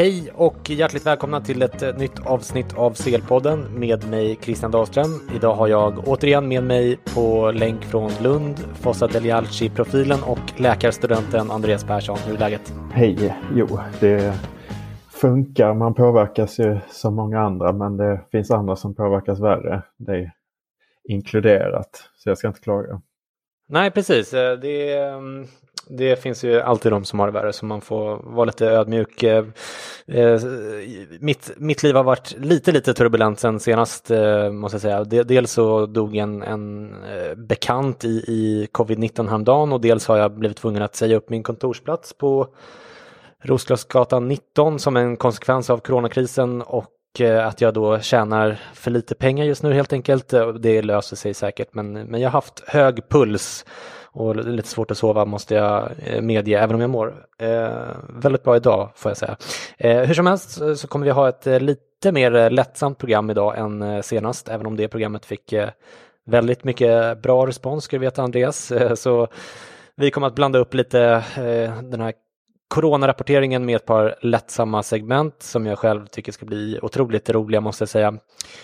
Hej och hjärtligt välkomna till ett eh, nytt avsnitt av Selpodden med mig Christian Dahlström. Idag har jag återigen med mig på länk från Lund, Fossa Delialci-profilen och läkarstudenten Andreas Persson. Hur är läget? Hej! Jo, det funkar. Man påverkas ju som många andra men det finns andra som påverkas värre. Det är inkluderat, så jag ska inte klaga. Nej, precis. Eh, det är, mm, det finns ju alltid de som har det värre så man får vara lite ödmjuk. Eh, eh mitt, mitt liv har varit lite, lite turbulent sen senast eh, måste jag säga. Dels så dog en, en eh, bekant i, i covid-19 häromdagen och dels har jag blivit tvungen att säga upp min kontorsplats på Roslagsgatan 19 som en konsekvens av coronakrisen och eh, att jag då tjänar för lite pengar just nu helt enkelt. Det löser sig säkert men, men jag har haft hög puls och lite svårt att sova måste jag eh, medge, även om jag mår eh, väldigt bra idag får jag säga. Eh, hur som helst eh, så kommer vi ha ett eh, lite mer lättsamt program idag än senast, även om det programmet fick eh, väldigt mycket bra respons, ska du veta Andreas. så vi kommer att blanda upp lite den här coronarapporteringen med ett par lättsamma segment som jag själv tycker ska bli otroligt roliga måste jag säga.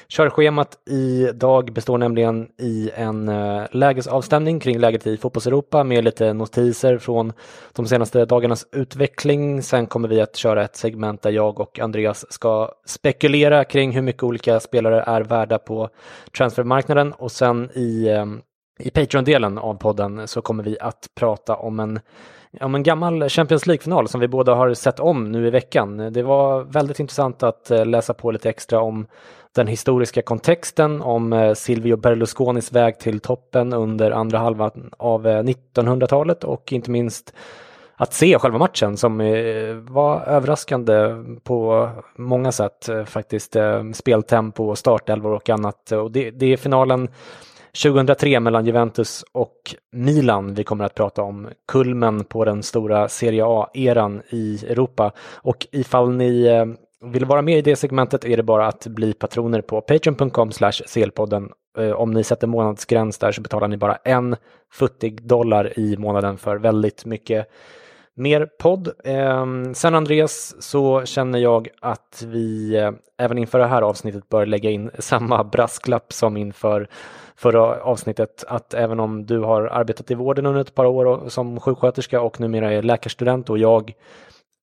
Körschemat idag består nämligen i en eh, lägesavstämning kring läget i fotbolls-Europa med lite notiser från de senaste dagarnas utveckling. Sen kommer vi att köra ett segment där jag och Andreas ska spekulera kring hur mycket olika spelare är värda på transfermarknaden och sen i eh, i Patreon-delen av podden så kommer vi att prata om en om en gammal Champions League-final som vi båda har sett om nu i veckan. Det var väldigt intressant att eh, läsa på lite extra om den historiska kontexten, om eh, Silvio Berlusconis väg till toppen under andra halvan av eh, 1900-talet och inte minst att se själva matchen som var överraskande på många sätt faktiskt. Speltempo, startelvor och annat. Och det, det är finalen 2003 mellan Juventus och Milan. Vi kommer att prata om kulmen på den stora Serie A-eran i Europa. Och ifall ni eh, vill vara med i det segmentet är det bara att bli patroner på patreon.com selpodden. Eh, om ni sätter månadsgräns där så betalar ni bara en futtig dollar i månaden för väldigt mycket mer podd. Ehm, sen Andreas så känner jag att vi eh, även inför det här avsnittet bör lägga in samma brasklapp som inför förra avsnittet att även om du har arbetat i vården under ett par år som sjuksköterska och numera är läkarstudent och jag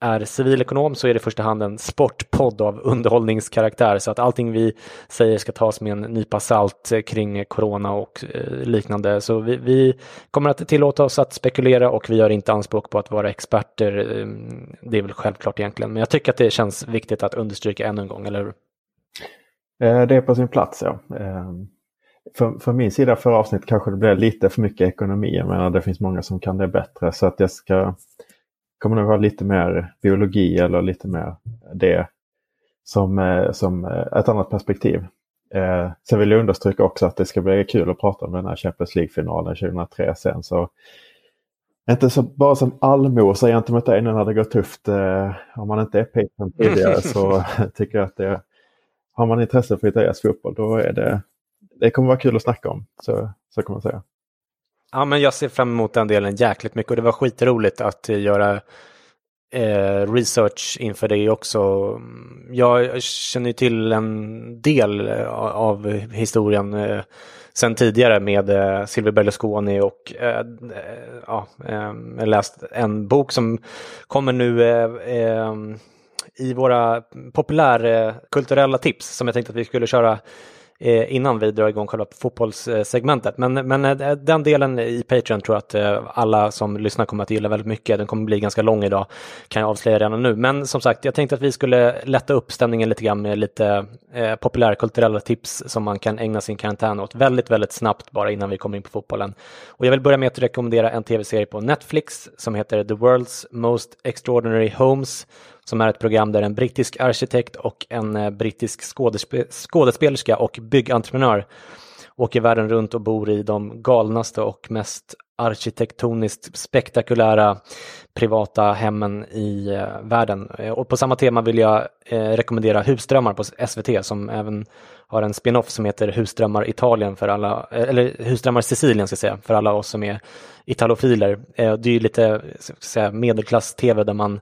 är civilekonom så är det i första hand en sportpodd av underhållningskaraktär så att allting vi säger ska tas med en nypa salt kring corona och eh, liknande. Så vi, vi, kommer att tillåta oss att spekulera och vi gör inte anspråk på att vara experter. Ehm, det är väl självklart egentligen, men jag tycker att det känns viktigt att understryka ännu en gång, eller hur? Eh, det är på sin plats, ja ehm, för, för min sida för avsnitt kanske det blir lite för mycket ekonomi. Jag menar, det finns många som kan det bättre så att jag ska kommer nog vara lite mer biologi eller lite mer det som, eh, som eh, ett annat perspektiv. Eh, sen vill jag understryka också att det ska bli kul att prata om den här Champions League-finalen 2003 sen. Så inte så, bara som allmosa gentemot dig nu när det går tufft. Eh, om man inte är Patreon tidigare så tycker jag att det har man intresse för italiensk fotboll då är det, det kommer vara kul att snacka om. Så, så kan man säga. Ja, men jag ser fram emot den delen jäkligt mycket och det var skitroligt att göra eh, research inför det också. Jag känner till en del eh, av historien eh, sen tidigare med eh, Silvio Berlusconi och eh, eh ja, eh, läst en bok som kommer nu eh, eh, i våra populärkulturella tips som jag tänkte att vi skulle köra Eh, innan vi drar igång själva fotbollssegmentet. Men, men eh, den delen i Patreon tror jag att eh, alla som lyssnar kommer att gilla väldigt mycket. Den kommer bli ganska lång idag, kan jag avslöja redan nu. Men som sagt, jag tänkte att vi skulle lätta upp stämningen lite grann med lite eh, populärkulturella tips som man kan ägna sin karantän åt väldigt, väldigt snabbt bara innan vi kommer in på fotbollen. Och jag vill börja med att rekommendera en tv-serie på Netflix som heter The World's Most Extraordinary Homes som är ett program där en brittisk arkitekt och en eh, brittisk skådespe skådespelerska och byggentreprenör åker världen runt och bor i de galnaste och mest arkitektoniskt spektakulära privata hemmen i eh, världen. Eh, och på samma tema vill jag eh, rekommendera Husdrömmar på SVT som även har en spin-off som heter Husdrömmar Italien för alla, eh, eller Husdrömmar Sicilien ska jag säga, för alla oss som är italofiler. det är ju lite medelklass-tv där man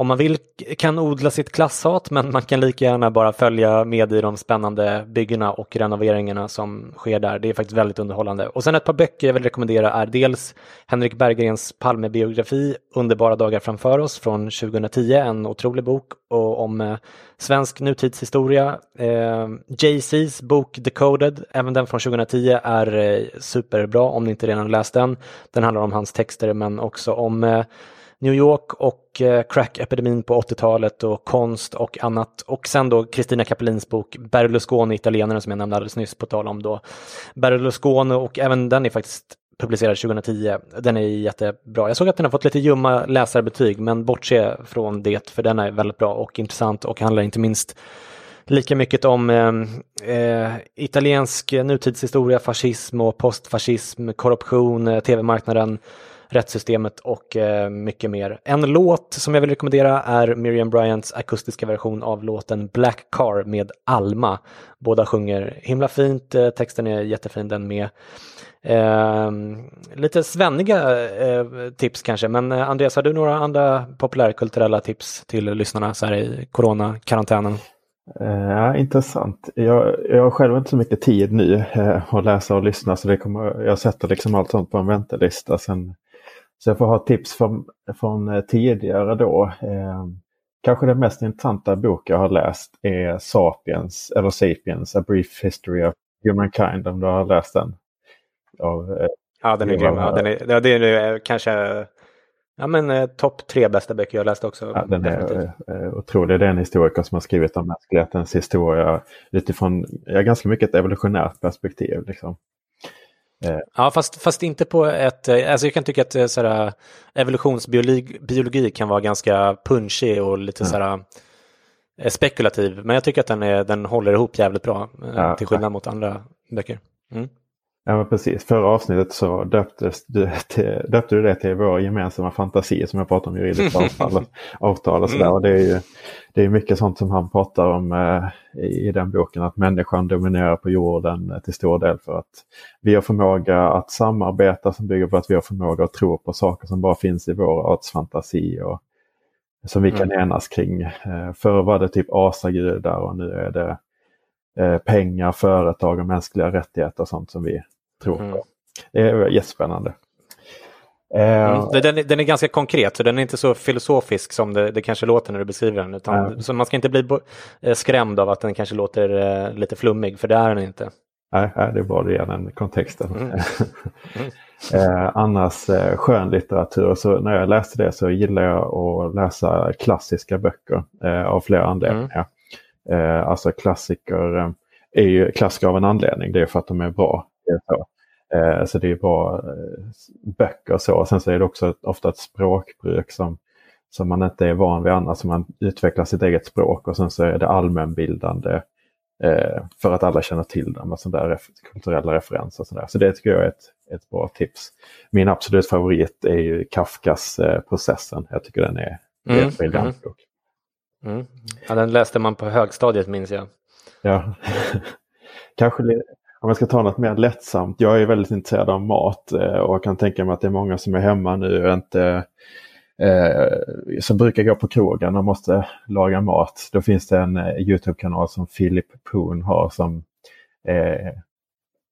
om man vill kan odla sitt klasshat men man kan lika gärna bara följa med i de spännande byggena och renoveringarna som sker där. Det är faktiskt väldigt underhållande. Och sen ett par böcker jag vill rekommendera är dels Henrik Berggrens Palmebiografi Underbara dagar framför oss från 2010, en otrolig bok och om eh, svensk nutidshistoria. Eh, JC's bok Decoded, även den från 2010, är eh, superbra om ni inte redan läst den. Den handlar om hans texter men också om eh, New York och eh, crack-epidemin på 80-talet och konst och annat. Och sen då Kristina Capellins bok Berlusconi, italienaren som jag nämnde alldeles nyss på tal om då Berlusconi och även den är faktiskt publicerad 2010. Den är jättebra. Jag såg att den har fått lite ljumma läsarbetyg men bortse från det för den är väldigt bra och intressant och handlar inte minst lika mycket om eh, eh, italiensk nutidshistoria, fascism och postfascism, korruption, eh, tv-marknaden rättssystemet och eh, mycket mer. En låt som jag vill rekommendera är Miriam Bryants akustiska version av låten Black Car med Alma. Båda sjunger himla fint, eh, texten är jättefin den med. Eh, lite svenniga eh, tips kanske, men eh, Andreas, har du några andra populärkulturella tips till lyssnarna så här i coronakarantänen? Ja, intressant. Jag, jag har själv inte så mycket tid nu eh, att läsa och lyssna så det kommer, jag sätter liksom allt sånt på en väntelista. Sen så jag får ha tips från, från eh, tidigare då. Eh, kanske den mest intressanta bok jag har läst är Sapiens, eller Sapiens, A Brief History of Humankind, om du har läst den. Av, eh, ja, den är grym. Ja, den är, ja, det är kanske ja, men, eh, topp tre bästa böcker jag läst också. Ja, den är eh, otrolig. Det är en historiker som har skrivit om mänsklighetens historia utifrån ja, ganska mycket ett evolutionärt perspektiv. Liksom. Eh, ja, fast, fast inte på ett... Eh, alltså jag kan tycka att eh, sådär, evolutionsbiologi biologi kan vara ganska punchig och lite mm. sådär, spekulativ. Men jag tycker att den, är, den håller ihop jävligt bra, ja, till skillnad ja. mot andra böcker. Mm. Ja, men precis. Förra avsnittet så döptes du, till, döpte du det till vår gemensamma fantasi som jag pratade om juridiskt avtal, avtal och sådär. Mm. Och det är ju det är mycket sånt som han pratar om eh, i den boken, att människan dominerar på jorden eh, till stor del för att vi har förmåga att samarbeta som bygger på att vi har förmåga att tro på saker som bara finns i vår artsfantasi och som vi kan mm. enas kring. Eh, förr var det typ asagudar och nu är det eh, pengar, företag och mänskliga rättigheter och sånt som vi tror. Mm. Det är jättespännande. Mm. Eh, den, är, den, är ganska konkret, så den är inte så filosofisk som det, det kanske låter när du beskriver den. Utan, mm. Så man ska inte bli eh, skrämd av att den kanske låter uh, lite flummig, för det är den inte. Nej, det är bra, det ger den kontexten. Mm. eh, annars eh, skönlitteratur, så när jag läste det så gillar jag att läsa klassiska böcker eh, av flera anledningar. Mm. Eh, alltså klassiker är ju klassiker av en anledning, det är för att de är bra. Det är så. Eh, så det är bra eh, böcker och så. Sen så är det också ofta ett språkbruk som, som man inte är van vid annars. Man utvecklar sitt eget språk och sen så är det allmänbildande eh, för att alla känner till dem och sådana ref kulturella referenser. Och så, där. så det tycker jag är ett, ett bra tips. Min absolut favorit är ju Kafkas Processen. Jag tycker den är, mm. en briljant mm. bok. Mm. Ja, den läste man på högstadiet minns jag. Ja, kanske om jag ska ta något mer lättsamt. Jag är väldigt intresserad av mat eh, och kan tänka mig att det är många som är hemma nu och inte eh, som brukar gå på krogen och måste laga mat. Då finns det en eh, Youtube-kanal som Philip Poon har som eh,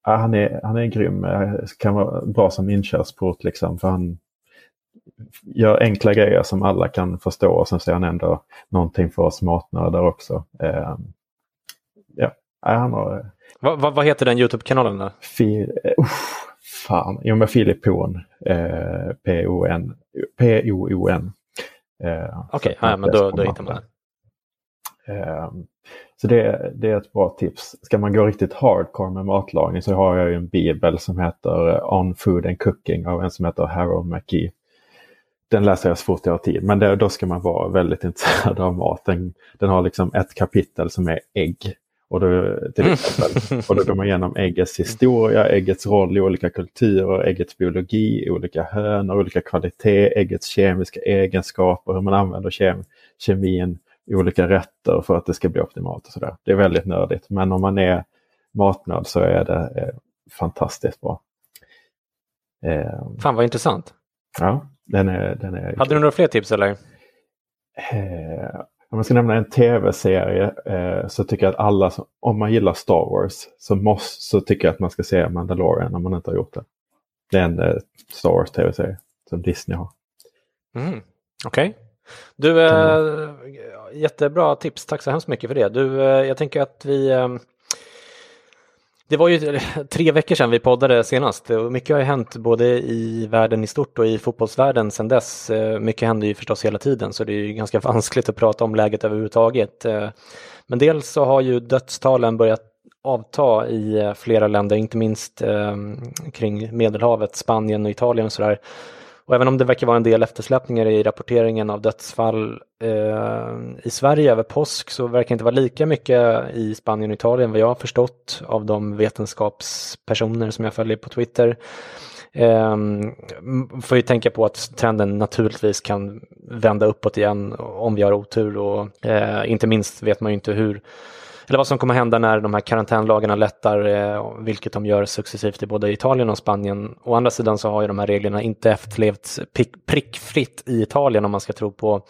han, är, han är grym. Eh, kan vara bra som inkörsport liksom. För han gör enkla grejer som alla kan förstå och sen ser han ändå någonting för oss matnördar också. Eh, ja, han har... Vad, vad, vad heter den Youtube-kanalen uh, fan, jo men Filip Poon. Eh, P-O-N. P-O-O-N. Eh, Okej, okay, ja, men då, då hittar man den. Eh, så det, det, är ett bra tips. Ska man gå riktigt hardcore med matlagning så har jag en bibel som heter On Food and Cooking av en som heter Harold McGee. Den läser jag så fort jag har tid, men det, då ska man vara väldigt intresserad av mat. Den, den har liksom ett kapitel som är ägg. Och då, till exempel, och då går man igenom äggets historia, äggets roll i olika kulturer, äggets biologi, olika hönor, olika kvalitet, äggets kemiska egenskaper, hur man använder kem, kemin i olika rätter för att det ska bli optimalt. och sådär. Det är väldigt nördigt, men om man är matnörd så är det eh, fantastiskt bra. Eh, Fan vad intressant. Ja, den är, den är... Hade du några fler tips eller? Eh, om man ska nämna en tv-serie eh, så tycker jag att alla, som, om man gillar Star Wars, så, måste, så tycker jag att man ska se Mandalorian om man inte har gjort det. Det är en eh, Star Wars tv-serie som Disney har. Mm. Okej. Okay. Du, eh, jättebra tips. Tack så hemskt mycket för det. Du, eh, jag tänker att vi eh, det var ju tre veckor sedan vi poddade senast och mycket har ju hänt både i världen i stort och i fotbollsvärlden sedan dess. Eh, mycket händer ju förstås hela tiden så det är ju ganska vanskligt att prata om läget överhuvudtaget. Eh, men dels så har ju dödstalen börjat avta i eh, flera länder, inte minst ehm, kring Medelhavet, Spanien och Italien och sådär. Och även om det verkar vara en del eftersläpningar i rapporteringen av dödsfall eh, i Sverige över påsk så verkar det inte vara lika mycket i Spanien och Italien vad jag har förstått av de vetenskapspersoner som jag följer på Twitter. Eh, får ju tänka på att trenden naturligtvis kan vända uppåt igen om vi har otur och eh, inte minst vet man ju inte hur eller vad som kommer hända när de här karantänlagarna lättar, eh, vilket de gör successivt i både Italien och Spanien. Å andra sidan så har ju de här reglerna inte efterlevts prickfritt i Italien om man ska tro på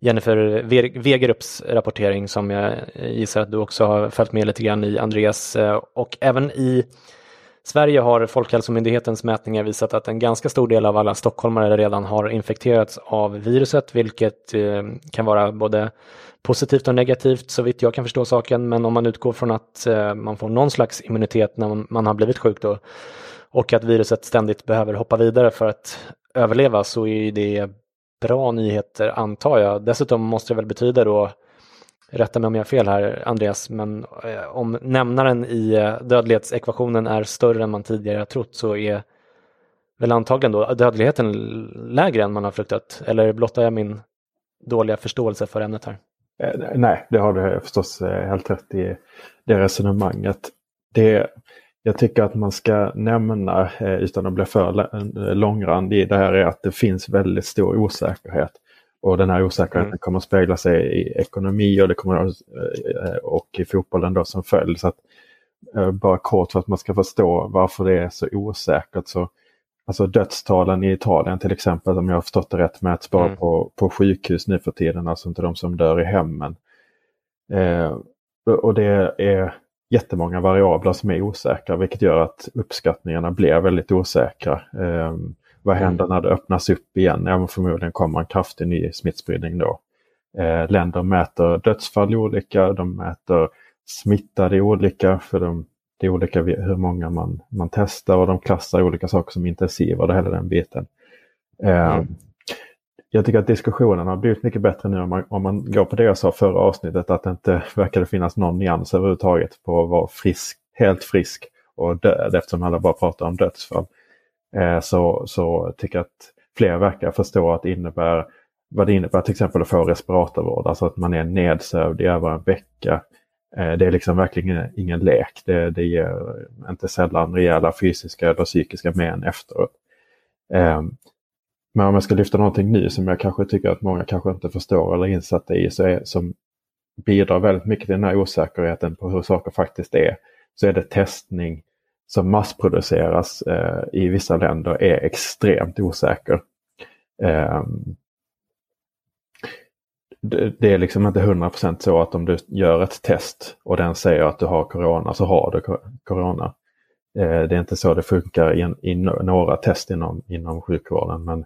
Jennifer Wegerups rapportering som jag gissar att du också har följt med lite grann i Andreas eh, och även i Sverige har Folkhälsomyndighetens mätningar visat att en ganska stor del av alla stockholmare redan har infekterats av viruset, vilket eh, kan vara både positivt och negativt så vitt jag kan förstå saken. Men om man utgår från att eh, man får någon slags immunitet när man, man har blivit sjuk då och att viruset ständigt behöver hoppa vidare för att överleva så är det bra nyheter antar jag. Dessutom måste det väl betyda då rätta mig om jag har fel här Andreas, men eh, om nämnaren i eh, dödlighetsekvationen är större än man tidigare har trott så är väl antagligen då dödligheten lägre än man har fruktat? Eller blottar jag min dåliga förståelse för ämnet här? Eh, nej, det har du eh, förstås eh, helt rätt i det resonemanget. Det, jag tycker att man ska nämna, eh, utan att bli för långrandig i det här, är att det finns väldigt stor osäkerhet. Och den här osäkerheten mm. kommer att spegla sig i ekonomi och, det kommer, eh, och i fotbollen då som följd. Så att, eh, bara kort för att man ska förstå varför det är så osäkert. Så, alltså dödstalen i Italien till exempel, om jag har förstått det rätt, mäts bara mm. på, på sjukhus nu för tiden, alltså inte de som dör i hemmen. Eh, och det är jättemånga variabler som är osäkra vilket gör att uppskattningarna blir väldigt osäkra. Eh, vad mm. händer när det öppnas upp igen? Ja, förmodligen kommer en kraftig ny smittspridning då. Eh, länder mäter dödsfall olika, de mäter smittade olika för de, det är olika hur många man, man testar och de klassar olika saker som intensiva och hela den biten. Eh, mm. Jag tycker att diskussionen har blivit mycket bättre nu om man, om man går på det jag sa förra avsnittet att det inte verkade finnas någon nyans överhuvudtaget på att vara frisk, helt frisk och död eftersom alla bara pratar om dödsfall. Eh, så, så tycker jag att fler verkar förstå att det innebär vad det innebär till exempel att få respiratorvård, alltså att man är nedsövd i över en vecka. Eh, det är liksom verkligen ingen lek. Det, det ger inte sällan rejäla fysiska eller psykiska men efteråt. Ehm, men om jag ska lyfta någonting nu som jag kanske tycker att många kanske inte förstår eller insatta i, så är, som bidrar väldigt mycket till den här osäkerheten på hur saker faktiskt är, så är det testning som massproduceras eh, i vissa länder är extremt osäker. Eh, det, det, är liksom inte 100% så att om du gör ett test och den säger att du har corona så har du corona. Eh, det är inte så det funkar i, i några test inom, inom sjukvården men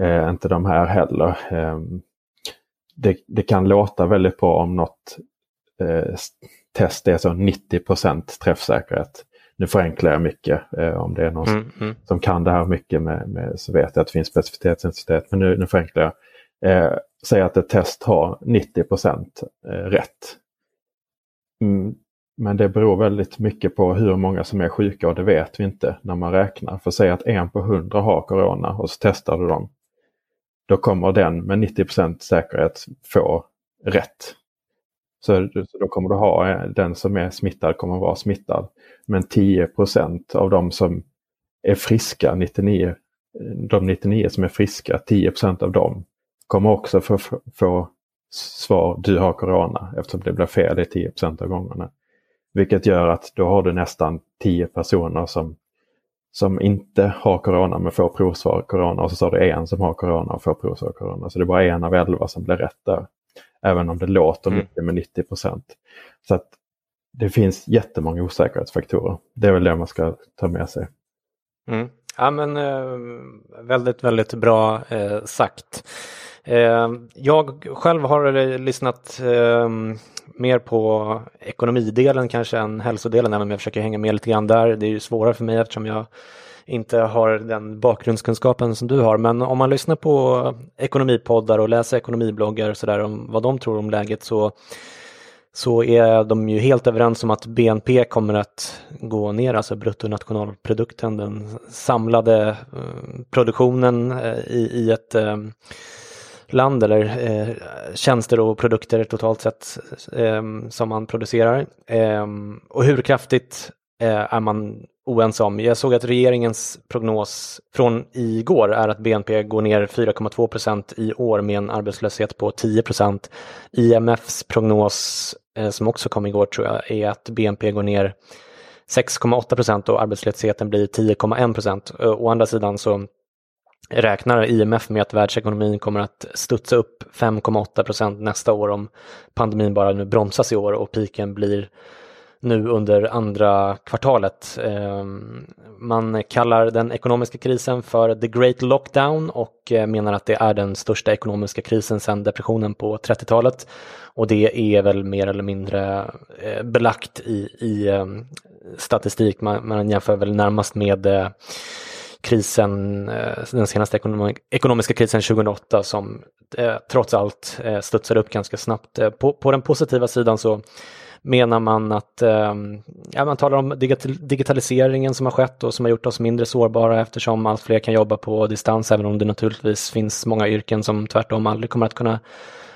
eh, inte de här heller. Eh, det, det, kan låta väldigt bra om något eh, test är så 90% träffsäkerhet. Nu förenklar jag mycket. Eh, om det är någon mm, mm. som kan det här mycket med, med, så vet jag att det finns specificitet, Men nu, nu förenklar jag. Eh, säg att ett test har 90 eh, rätt. Mm, men det beror väldigt mycket på hur många som är sjuka och det vet vi inte när man räknar. För säg att en på 100 har corona och så testar du dem. Då kommer den med 90% säkerhet få rätt. Så, då kommer du ha eh, den som är smittad kommer vara smittad. Men 10% av de som är friska, 99, eh, de 99 som är friska, 10% av dem kommer också få, få svar du har corona eftersom det blir fel i 10 av gångerna. Vilket gör att då har du nästan 10 personer som, som inte har corona men får provsvar corona och så har du en som har corona och får provsvar corona. Så det är bara en av elva som blir rätt där. Även om det låter mm. mycket med 90% Så att det finns jättemånga osäkerhetsfaktorer. Det är väl det man ska ta med sig. Mm. Ja men eh, väldigt, väldigt bra eh, sagt. Eh, jag själv har lyssnat eh, mer på ekonomidelen kanske än hälsodelen, även om jag försöker hänga med lite grann där. Det är ju svårare för mig eftersom jag inte har den bakgrundskunskapen som du har. Men om man lyssnar på ekonomipoddar och läser ekonomibloggar och sådär om vad de tror om läget så så är de ju helt överens om att BNP kommer att gå ner, alltså bruttonationalprodukten, den samlade eh, produktionen eh, i, i ett eh, land eller eh, tjänster och produkter totalt sett eh, som man producerar. Eh, och hur kraftigt Eh, är man oense om. Jag såg att regeringens prognos från igår är att BNP går ner 4,2 procent i år med en arbetslöshet på 10 procent. IMFs prognos eh, som också kom igår tror jag är att BNP går ner 6,8 procent och arbetslösheten blir 10,1 procent. Eh, å andra sidan så räknar IMF med att världsekonomin kommer att studsa upp 5,8 procent nästa år om pandemin bara nu bromsas i år och piken blir nu under andra kvartalet. Ehm, man kallar den ekonomiska krisen för the great lockdown och eh, menar att det är den största ekonomiska krisen sedan depressionen på 30-talet. Och det är väl mer eller mindre eh, belagt i, i ehm, statistik. Man, man jämför väl närmast med eh, krisen, eh, den senaste ekonomiska krisen 2008 som eh, trots allt eh, studsade upp ganska snabbt. På, på den positiva sidan så menar man att ehm, ja, man talar om digitaliseringen som har skett och som har gjort oss mindre sårbara eftersom allt fler kan jobba på distans även om det naturligtvis finns många yrken som tvärtom aldrig kommer att kunna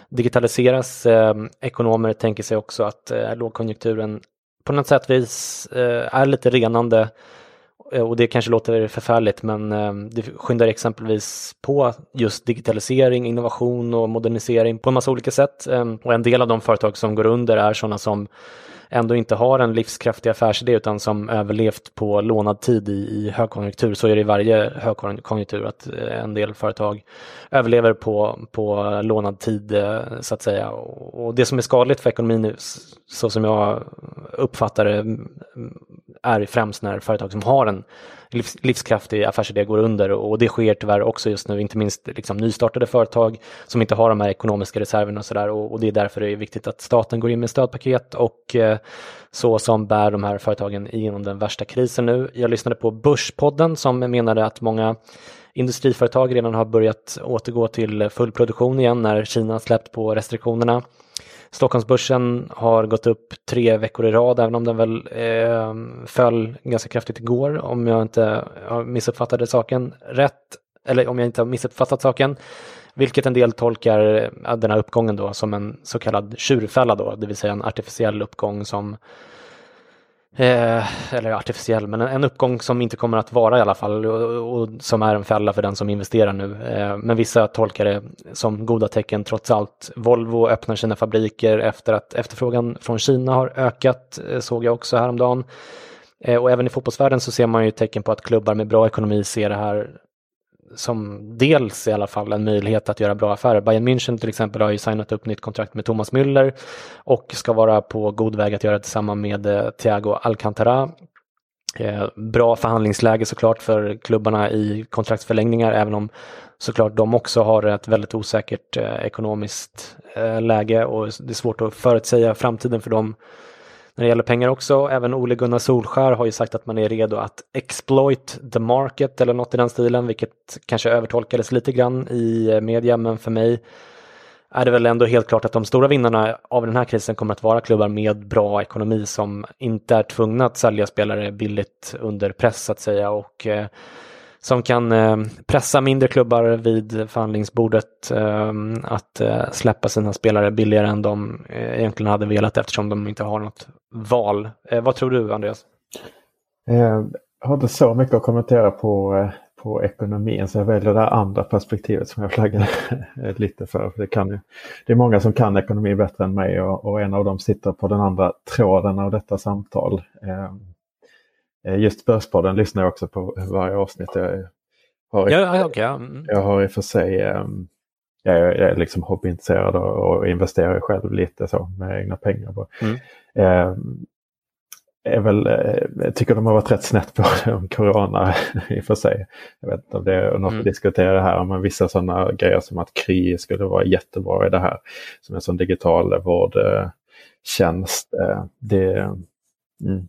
digitaliseras. Ehm, ekonomer tänker sig också att lågkonjunkturen på något sätt vis är lite renande Eh, och det kanske låter förfärligt men ehm, det skyndar exempelvis på just digitalisering, innovation och modernisering på en massa olika sätt. Ehm, och en del av de företag som går under är sådana som ändå inte har en livskraftig affärsidé utan som överlevt på lånad tid i, i högkonjunktur. Så är det i varje högkonjunktur att eh, en del företag överlever på, på lånad tid eh, så att säga. Och det som är skadligt för ekonomin så som jag uppfattar det är främst när företag som har en livs, livskraftig affärsidé går under och det sker tyvärr också just nu, inte minst liksom nystartade företag som inte har de här ekonomiska reserverna och sådär och, och, det är därför det är viktigt att staten går in med stödpaket och eh, så som bär de här företagen igenom den värsta krisen nu. Jag lyssnade på Börspodden som menade att många industriföretag redan har börjat återgå till full produktion igen när Kina släppt på restriktionerna. Stockholmsbörsen har gått upp tre veckor i rad, även om den väl eh, föll ganska kraftigt igår, om jag inte missuppfattade saken rätt, eller om jag inte har missuppfattat saken. Vilket en del tolkar eh, den här uppgången då som en så kallad tjurfälla då, det vill säga en artificiell uppgång som Eh, eller artificiell, men en, en, uppgång som inte kommer att vara i alla fall och, och som är en fälla för den som investerar nu. Eh, men vissa tolkar det som goda tecken trots allt. Volvo öppnar sina fabriker efter att efterfrågan från Kina har ökat, eh, såg jag också häromdagen. Eh, och även i fotbollsvärlden så ser man ju tecken på att klubbar med bra ekonomi ser det här som dels i alla fall en möjlighet att göra bra affärer. Bayern München till exempel har ju signat upp nytt kontrakt med Thomas Müller och ska vara på god väg att göra det tillsammans med eh, Thiago Alcantara. Eh, bra förhandlingsläge såklart för klubbarna i kontraktsförlängningar även om såklart de också har ett väldigt osäkert eh, ekonomiskt läge och det är svårt att förutsäga framtiden för dem när det gäller pengar också. Även Ole Gunnar Solskär har ju sagt att man är redo att exploit the market eller något i den stilen, vilket kanske övertolkades lite grann i eh, media, men för mig är det väl ändå helt klart att de stora vinnarna av den här krisen kommer att vara klubbar med bra ekonomi som inte är tvungna att sälja spelare billigt under press så att säga och eh, som kan eh, pressa mindre klubbar vid förhandlingsbordet eh, att eh, släppa sina spelare billigare än de egentligen hade velat eftersom de inte har något val. Vad tror du Andreas? Jag har inte så mycket att kommentera på, på ekonomin så jag väljer det andra perspektivet som jag flaggar lite för. Det, kan ju, det är många som kan ekonomi bättre än mig och, och en av dem sitter på den andra tråden av detta samtal. Eh, just Börspodden lyssnar jag också på varje avsnitt. Jag har, ja, okay. mm. jag har i och för sig um, jag är liksom hobbyintresserad och, och investerar själv lite så med egna pengar. Mm. Um, är väl, eh, jag tycker de har varit rätt snett på det om corona i och för sig. Jag vet inte om det är något mm. att diskutera här, men vissa sådana grejer som att Kry skulle vara jättebra i det här. Som en sån digital vårdtjänst. Det, mm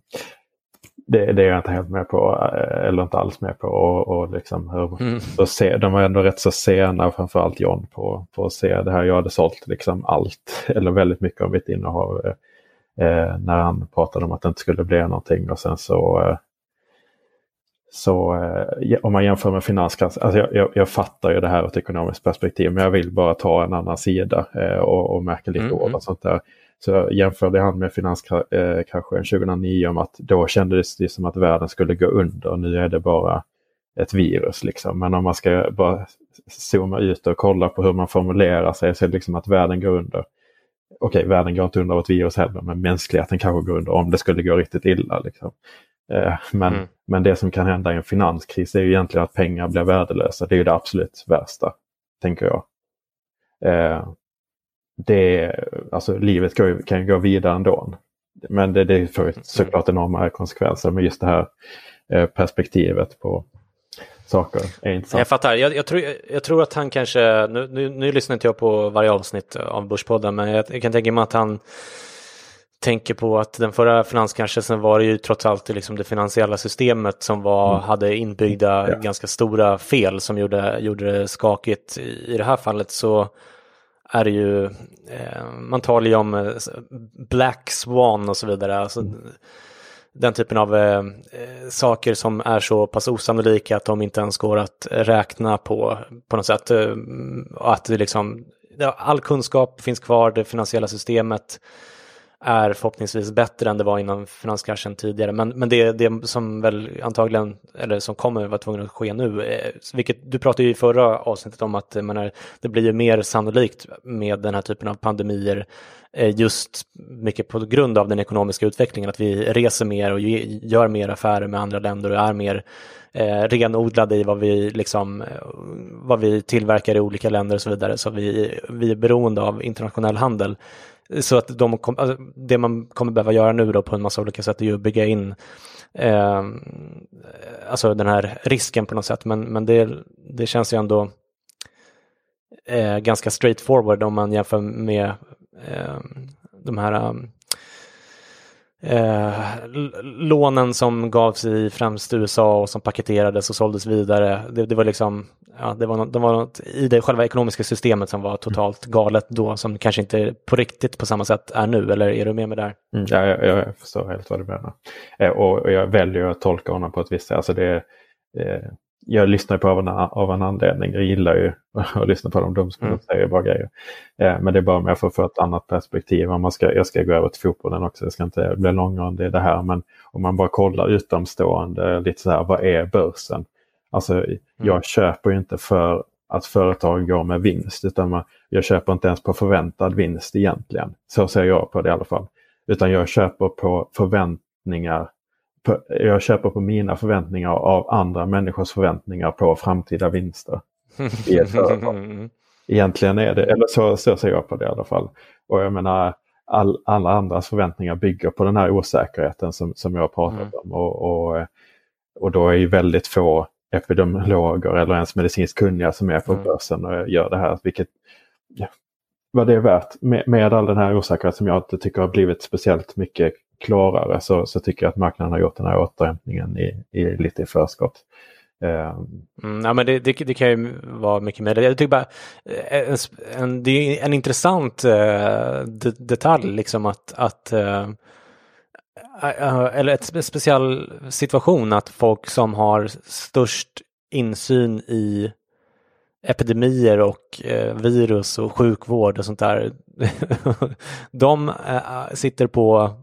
det, det, är jag inte helt med på, eh, eller inte alls med på. Och, och liksom hur, mm. så se, de var ändå rätt så sena, framförallt John, på, på att se det här. Jag hade sålt liksom allt, eller väldigt mycket av mitt innehav eh, eh, när han pratade om att det inte skulle bli någonting. Och sen så, eh, så eh, om man jämför med finanskrisen, alltså jag, jag, jag, fattar ju det här ur ett ekonomiskt perspektiv, men jag vill bara ta en annan sida eh, och, och märka lite mm. ord och sånt där. Så jämförde han med finanskraschen 2009 om att då kändes det som att världen skulle gå under. Nu är det bara ett virus. Liksom. Men om man ska bara zooma ut och kolla på hur man formulerar sig så är det liksom att världen går under. Okej, världen går inte under av ett virus heller, men mänskligheten kanske går under om det skulle gå riktigt illa. Liksom. Eh, men, mm. men det som kan hända i en finanskris är ju egentligen att pengar blir värdelösa. Det är ju det absolut värsta, tänker jag. Eh, det, alltså livet ju, kan ju gå vidare ändå. Men det, det får såklart enorma konsekvenser. Men just det här eh, perspektivet på saker är intressant. Jag fattar. Jag, jag, tror, jag tror att han kanske, nu, nu, nu lyssnar inte jag på varje avsnitt av Börspodden, men jag, jag kan tänka mig att han tänker på att den förra finanskrisen var det ju trots allt liksom det finansiella systemet som var, mm. hade inbyggda ja. ganska stora fel som gjorde, gjorde det skakigt. I det här fallet så är det ju, eh, man talar ju om eh, Black Swan och så vidare. Alltså, mm. Den typen av eh, saker som är så pass osannolika att de inte ens går att räkna på på något sätt. Att det liksom, all kunskap finns kvar, det finansiella systemet är förhoppningsvis bättre än det var innan finanskraschen tidigare. Men, men det, det som väl antagligen, eller som kommer vara tvungen att ske nu, eh, vilket du pratade ju i förra avsnittet om att menar, det blir ju mer sannolikt med den här typen av pandemier eh, just mycket på grund av den ekonomiska utvecklingen, att vi reser mer och gör mer affärer med andra länder och är mer eh, renodlade i vad vi, liksom, eh, vad vi tillverkar i olika länder och så vidare. Så vi, vi är beroende av internationell handel. Så att de kom, alltså, det man kommer behöva göra nu då på en massa olika sätt är ju att bygga in eh, alltså den här risken på något sätt. Men, men det, det känns ju ändå eh, ganska straightforward om man jämför med eh, de här ehm, eh, lånen som gavs i främst USA och som paketerades och såldes vidare. Det, det var liksom, ja, det var, något, det var något i det själva ekonomiska systemet som var totalt galet då, som kanske inte på riktigt på samma sätt är nu, eller är du med mig där? Mm, ja, jag, jag förstår helt vad du menar. Eh, och, och, jag väljer att tolka honom på ett visst sätt. Alltså det, eh, jag lyssnar på av en, av en anledning. Jag gillar ju att lyssna på dem. De mm. säger bra grejer. Eh, men det är bara mer för att få ett annat perspektiv. Om man ska, jag ska gå över till fotbollen också. Jag ska inte bli långrandig i det här. Men om man bara kollar utomstående, lite så här, vad är börsen? Alltså, mm. jag köper ju inte för att företag går med vinst. Utan man, jag köper inte ens på förväntad vinst egentligen. Så ser jag på det i alla fall. Utan jag köper på förväntningar jag köper på mina förväntningar av andra människors förväntningar på framtida vinster. I ett Egentligen är det, eller så, så ser jag på det i alla fall. Och jag menar, all, alla andras förväntningar bygger på den här osäkerheten som, som jag har pratat mm. om. Och, och, och då är ju väldigt få epidemiologer eller ens medicinskt kunniga som är på mm. börsen och gör det här. Vilket, ja, vad det är värt med, med all den här osäkerheten som jag inte tycker har blivit speciellt mycket klarare så, så tycker jag att marknaden har gjort den här återhämtningen i, i lite i förskott. Ehm. Mm, ja, men det, det, det, kan ju vara mycket mer. Jag tycker bara eh, en, en, det är en intressant uh, detalj liksom att, att uh, eller ett speciell situation att folk som har störst insyn i epidemier och virus och sjukvård och sånt där. de sitter på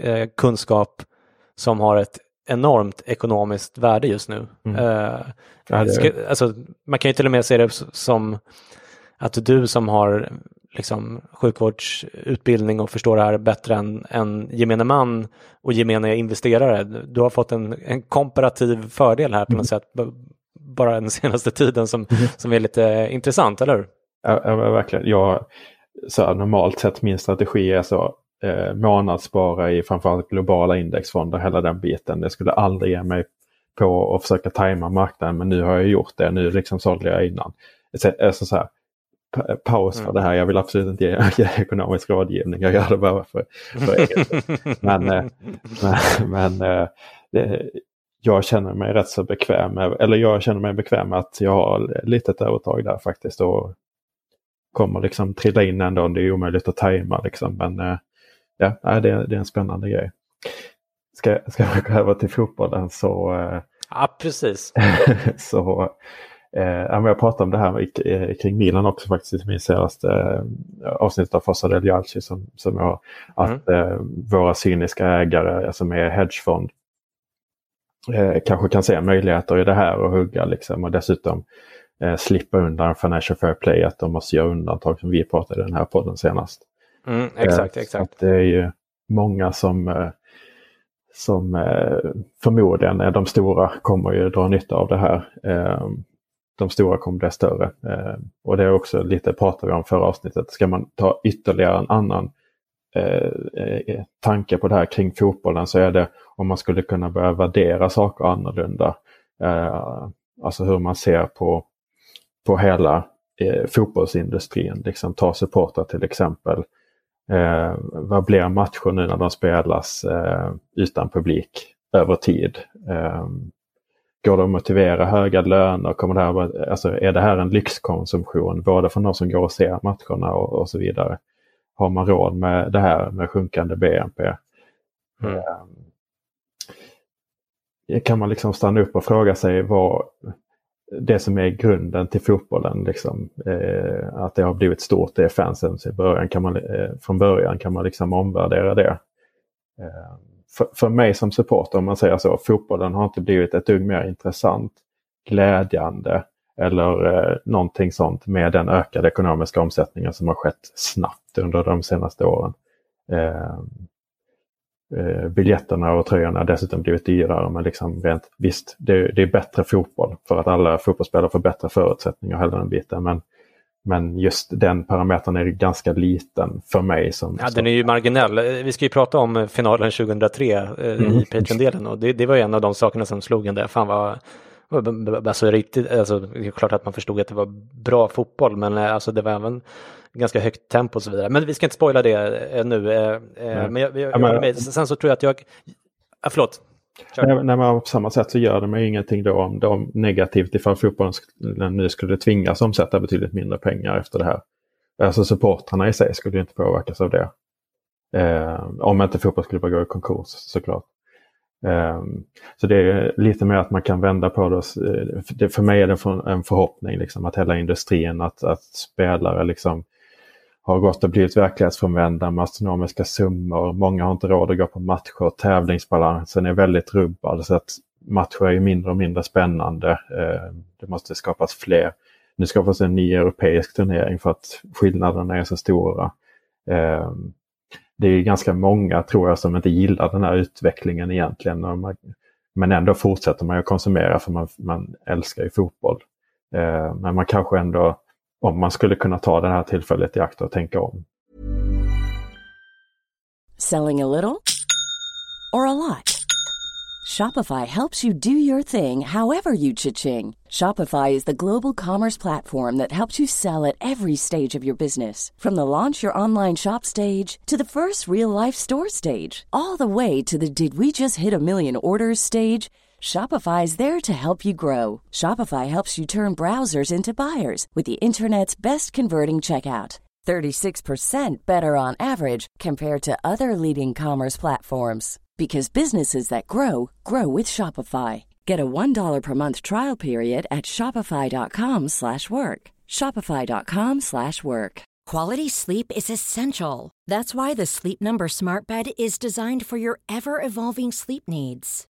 eh, kunskap som har ett enormt ekonomiskt värde just nu. Mm. Eh, ja, ska, alltså, man kan ju till och med se det som att du som har liksom, sjukvårdsutbildning och förstår det här bättre än, än gemene man och gemene investerare. Du har fått en, en komparativ fördel här på något mm. sätt bara den senaste tiden som, mm. som är lite intressant, eller hur? Ja, ja verkligen. Jag, så här, normalt sett min strategi är så eh, månadsspara i framförallt globala indexfonder, hela den biten. Det skulle aldrig ge mig på att försöka tajma marknaden men nu har jag gjort det. Nu liksom sålde jag innan. Alltså, så här, paus för mm. det här. Jag vill absolut inte ge, ge ekonomisk rådgivning. Jag gör det bara för, för eget. Men, eh, men, men eh, det, jag känner mig rätt så bekväm med, eller jag känner mig bekväm med att jag har litet övertag där faktiskt. Och kommer liksom trilla in ändå. Det är omöjligt att tajma liksom. Men eh, ja, det, är, det är en spännande grej. Ska, ska jag gå över till fotbollen så... Eh, ja, precis. så eh, jag pratade om det här kring Milan också faktiskt i min senaste eh, avsnitt av Fossa del Jalci som, som jag Att mm. eh, våra cyniska ägare som är hedgefond eh, kanske kan se möjligheter i det här och hugga liksom och dessutom eh, slippa undan Financial Fair Play, att de måste göra undantag som vi pratade i den här podden senast. Mm, exakt, eh, exakt. det är ju många som, eh, som eh, förmodligen är de stora kommer ju dra nytta av det här. De stora kommer bli större. och det är också lite pratade vi om förra avsnittet. Ska man ta ytterligare en annan tanke på det här kring fotbollen så är det om man skulle kunna börja värdera saker annorlunda. Alltså hur man ser på, på hela fotbollsindustrin. Liksom ta supportrar till exempel. Eh, vad blir matcher nu när de spelas eh, utan publik över tid? Eh, går det att motivera höga löner? Kommer det här, alltså, är det här en lyxkonsumtion både för de som går och ser matcherna och, och så vidare? har man råd med det här med sjunkande BNP? Mm. Eh, kan man liksom stanna upp och fråga sig vad det som är grunden till fotbollen, liksom, eh, att det har blivit stort, det är fansen i början. Kan man, eh, från början kan man liksom omvärdera det. Eh, för, för mig som supporter, om man säger så, fotbollen har inte blivit ett dugg mer intressant, glädjande eller eh, någonting sånt med den ökade ekonomiska omsättningen som har skett snabbt under de senaste åren. Eh, Eh, eh, biljetterna och tröjorna dessutom blivit dyrare men liksom rent, visst det, det, är bättre fotboll för att alla fotbollsspelare får bättre förutsättningar hela den biten. Men, men just den parametern är ganska liten för mig. Som, ja, den är ju marginell. Vi ska ju prata om finalen 2003 eh, mm. i Patreon-delen och det, det, var en av de sakerna som slog en där. Fan vad Alltså, riktigt, alltså, det är klart att man förstod att det var bra fotboll men eh, alltså, det var även ganska högt tempo och så vidare. Men vi ska inte spoila det eh, nu. Eh, men jag, jag, jag, sen så tror jag att jag... Ah, förlåt. Nej, nej, men på samma sätt så gör det mig ingenting då om de negativt ifall fotbollen nu skulle tvingas omsätta betydligt mindre pengar efter det här. Alltså supportrarna i sig skulle inte påverkas av det. Eh, om inte fotbollsklubbar går i konkurs såklart. Ehm, så det är lite mer att man kan vända på det. För mig är det en förhoppning liksom, att hela industrin, att, att spelare liksom har gått och blivit verklighetsfrånvända med astronomiska summor. Många har inte råd att gå på matcher. Tävlingsbalansen är väldigt rubbad så att matcher är mindre och mindre spännande. Eh, det måste skapas fler. Nu skapas en ny europeisk turnering för att skillnaderna är så stora. Eh, det är ganska många tror jag som inte gillar den här utvecklingen egentligen. Men ändå fortsätter man att konsumera för man, man älskar ju fotboll. Eh, men man kanske ändå, om man skulle kunna ta det här tillfället i akt och tänka om. Selling a little or a lot? Shopify helps you do your thing however you cha-ching. Shopify is the global commerce platform that helps you sell at every stage of your business. From the launch your online shop stage to the first real life store stage, all the way to the did we just hit a million orders stage. Shopify is there to help you grow. Shopify helps you turn browsers into buyers with the internet's best converting checkout. 36% better on average compared to other leading commerce platforms because businesses that grow grow with Shopify. Get a $1 per month trial period at shopify.com/work. shopify.com/work. Quality sleep is essential. That's why the Sleep Number Smart Bed is designed for your ever-evolving sleep needs.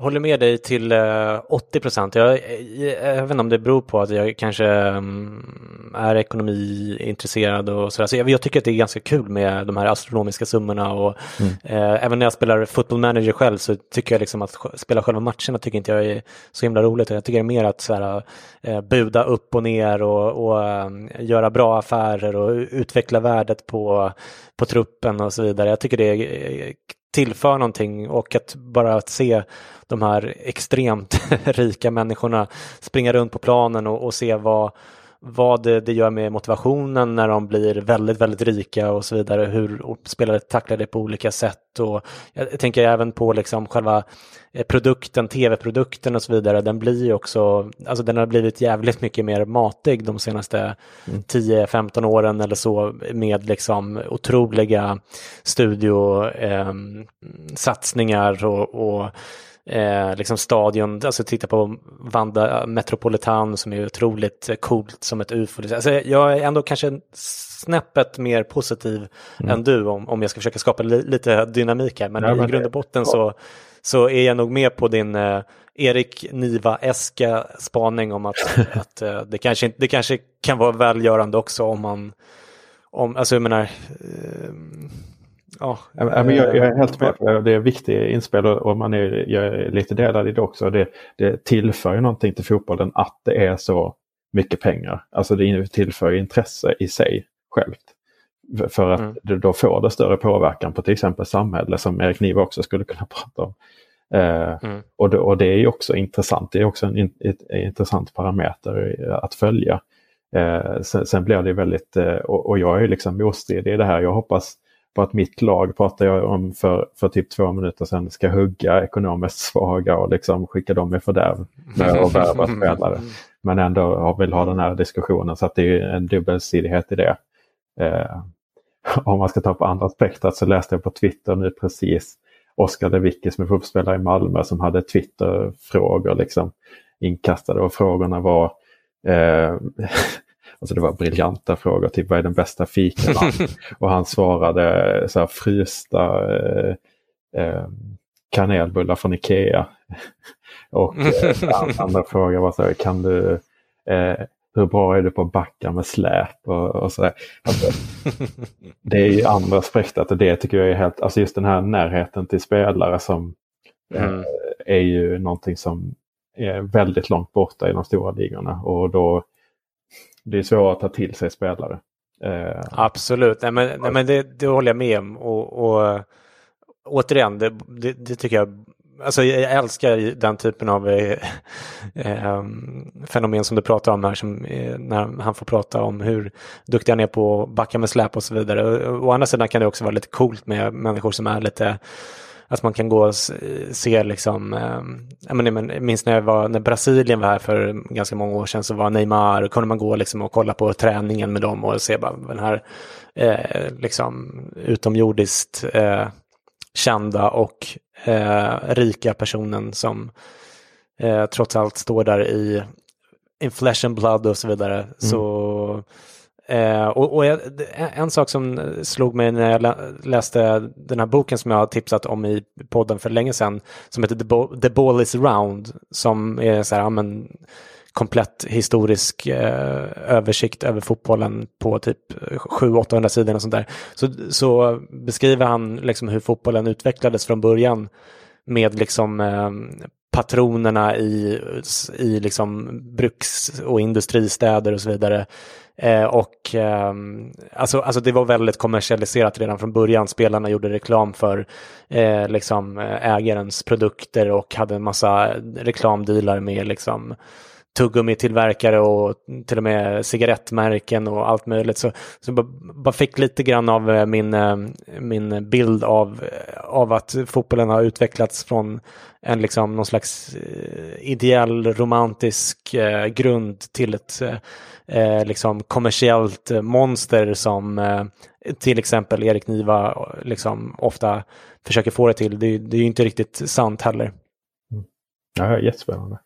håller med dig till 80 eh, procent. Jag, jag, vet inte om det beror på att jag kanske mm, är ekonomiintresserad och sådär. Så jag, jag, tycker att det är ganska kul med de här astronomiska summorna och mm. eh, även när jag spelar football manager själv så tycker jag liksom att spela själva matcherna tycker inte jag är så himla roligt. Jag tycker det är mer att sådär, eh, buda upp och ner och, och um, göra bra affärer och utveckla värdet på, på truppen och så vidare. Jag tycker det är tillför någonting och att bara se de här extremt rika människorna springa runt på planen och, och se vad, vad det, det, gör med motivationen när de blir väldigt, väldigt rika och så vidare. Hur spelare tacklar det på olika sätt. Och jag tänker även på liksom själva produkten, tv-produkten och så vidare. Den blir ju också, alltså den har blivit jävligt mycket mer matig de senaste mm. 10-15 åren eller så med liksom otroliga studiosatsningar eh, och, och eh, liksom stadion, alltså titta på Vanda Metropolitan som är otroligt coolt som ett ufo. Alltså, jag är ändå kanske snäppet mer positiv mm. än du om, om jag ska försöka skapa li lite dynamik här. Men, ja, men i grund och botten ja. så, så är jag nog med på din eh, Erik Niva-eska spaning om att, att eh, det, kanske, det kanske kan vara välgörande också om man, om, alltså jag menar, eh, Ja, ja, men jag, jag, är helt med. på Det är viktigt inspel och man är, jag är lite delad i det också. Det, det tillför ju någonting till fotbollen att det är så mycket pengar. Alltså det tillför intresse i sig självt. För att mm. då får det större påverkan på till exempel samhälle som Erik Niva också skulle kunna prata om. Eh, mm. och, det, och, det, är också intressant. Det är också en, en intressant parameter att följa. Eh, sen, sen, blir det väldigt, eh, och, och, jag är liksom motstridig i det här. Jag hoppas på att mitt lag pratar jag om för, för typ två minuter sedan ska hugga ekonomiskt svaga och liksom skicka dem i fördärv och värva spelare. Men ändå vill ha den här diskussionen så att det är en dubbelsidighet i det. Eh, om man ska ta på andra aspekter så läste jag på Twitter nu precis Oskar Lewicki som är fotbollsspelare i Malmö som hade Twitterfrågor liksom inkastade och frågorna var eh, Alltså det var briljanta frågor, typ vad är den bästa fikan? och han svarade så här frysta eh, eh, kanelbullar från Ikea. och eh, andra frågor var så här, kan du, eh, hur bra är du på att backa med släp och, och sådär. Alltså, det är ju andra aspekter och det tycker jag är helt, alltså just den här närheten till spelare som eh, mm. är ju någonting som är väldigt långt borta i de stora ligorna och då det är svårt att ta till sig spelare. Eh, Absolut, nej men, nej, men det, det håller jag med om. Och, och återigen, det, det, det, tycker jag Alltså jag älskar den typen av eh, eh, eh, fenomen som du pratar om här, som, eh, när han får prata om hur duktig han är på att backa med släp och så vidare. Och, å andra sidan kan det också vara lite coolt med människor som är lite att man kan gå och se liksom, eh, jag minns när, jag var, när Brasilien var här för ganska många år sedan så var Neymar, kunde man gå liksom och kolla på träningen med dem och se bara den här eh, liksom utomjordiskt eh, kända och eh, rika personen som eh, trots allt står där i in flesh and blood och så vidare. Mm. Så Eh, och, och jag, en sak som slog mig när jag läste den här boken som jag har tipsat om i podden för länge sedan, som heter The, Ball, The Ball is round, som är så här, ja, men, komplett historisk eh, översikt över fotbollen på typ 700-800 sidor och sånt där. Så, så beskriver han liksom hur fotbollen utvecklades från början med liksom eh, patronerna i, i liksom bruks och industristäder och så vidare. Eh, och eh, alltså, alltså det var väldigt kommersialiserat redan från början. Spelarna gjorde reklam för eh, liksom eh, ägarens produkter och hade en massa reklamdealar med liksom tuggummitillverkare och till och med cigarettmärken och allt möjligt. Så, så bara fick lite grann av eh, min, eh, min bild av, eh, av att fotbollen har utvecklats från en liksom någon slags ideell romantisk grund till ett liksom kommersiellt monster som till exempel Erik Niva liksom ofta försöker få det till. Det, det är ju inte riktigt sant heller. Mm. Ja, jättespännande.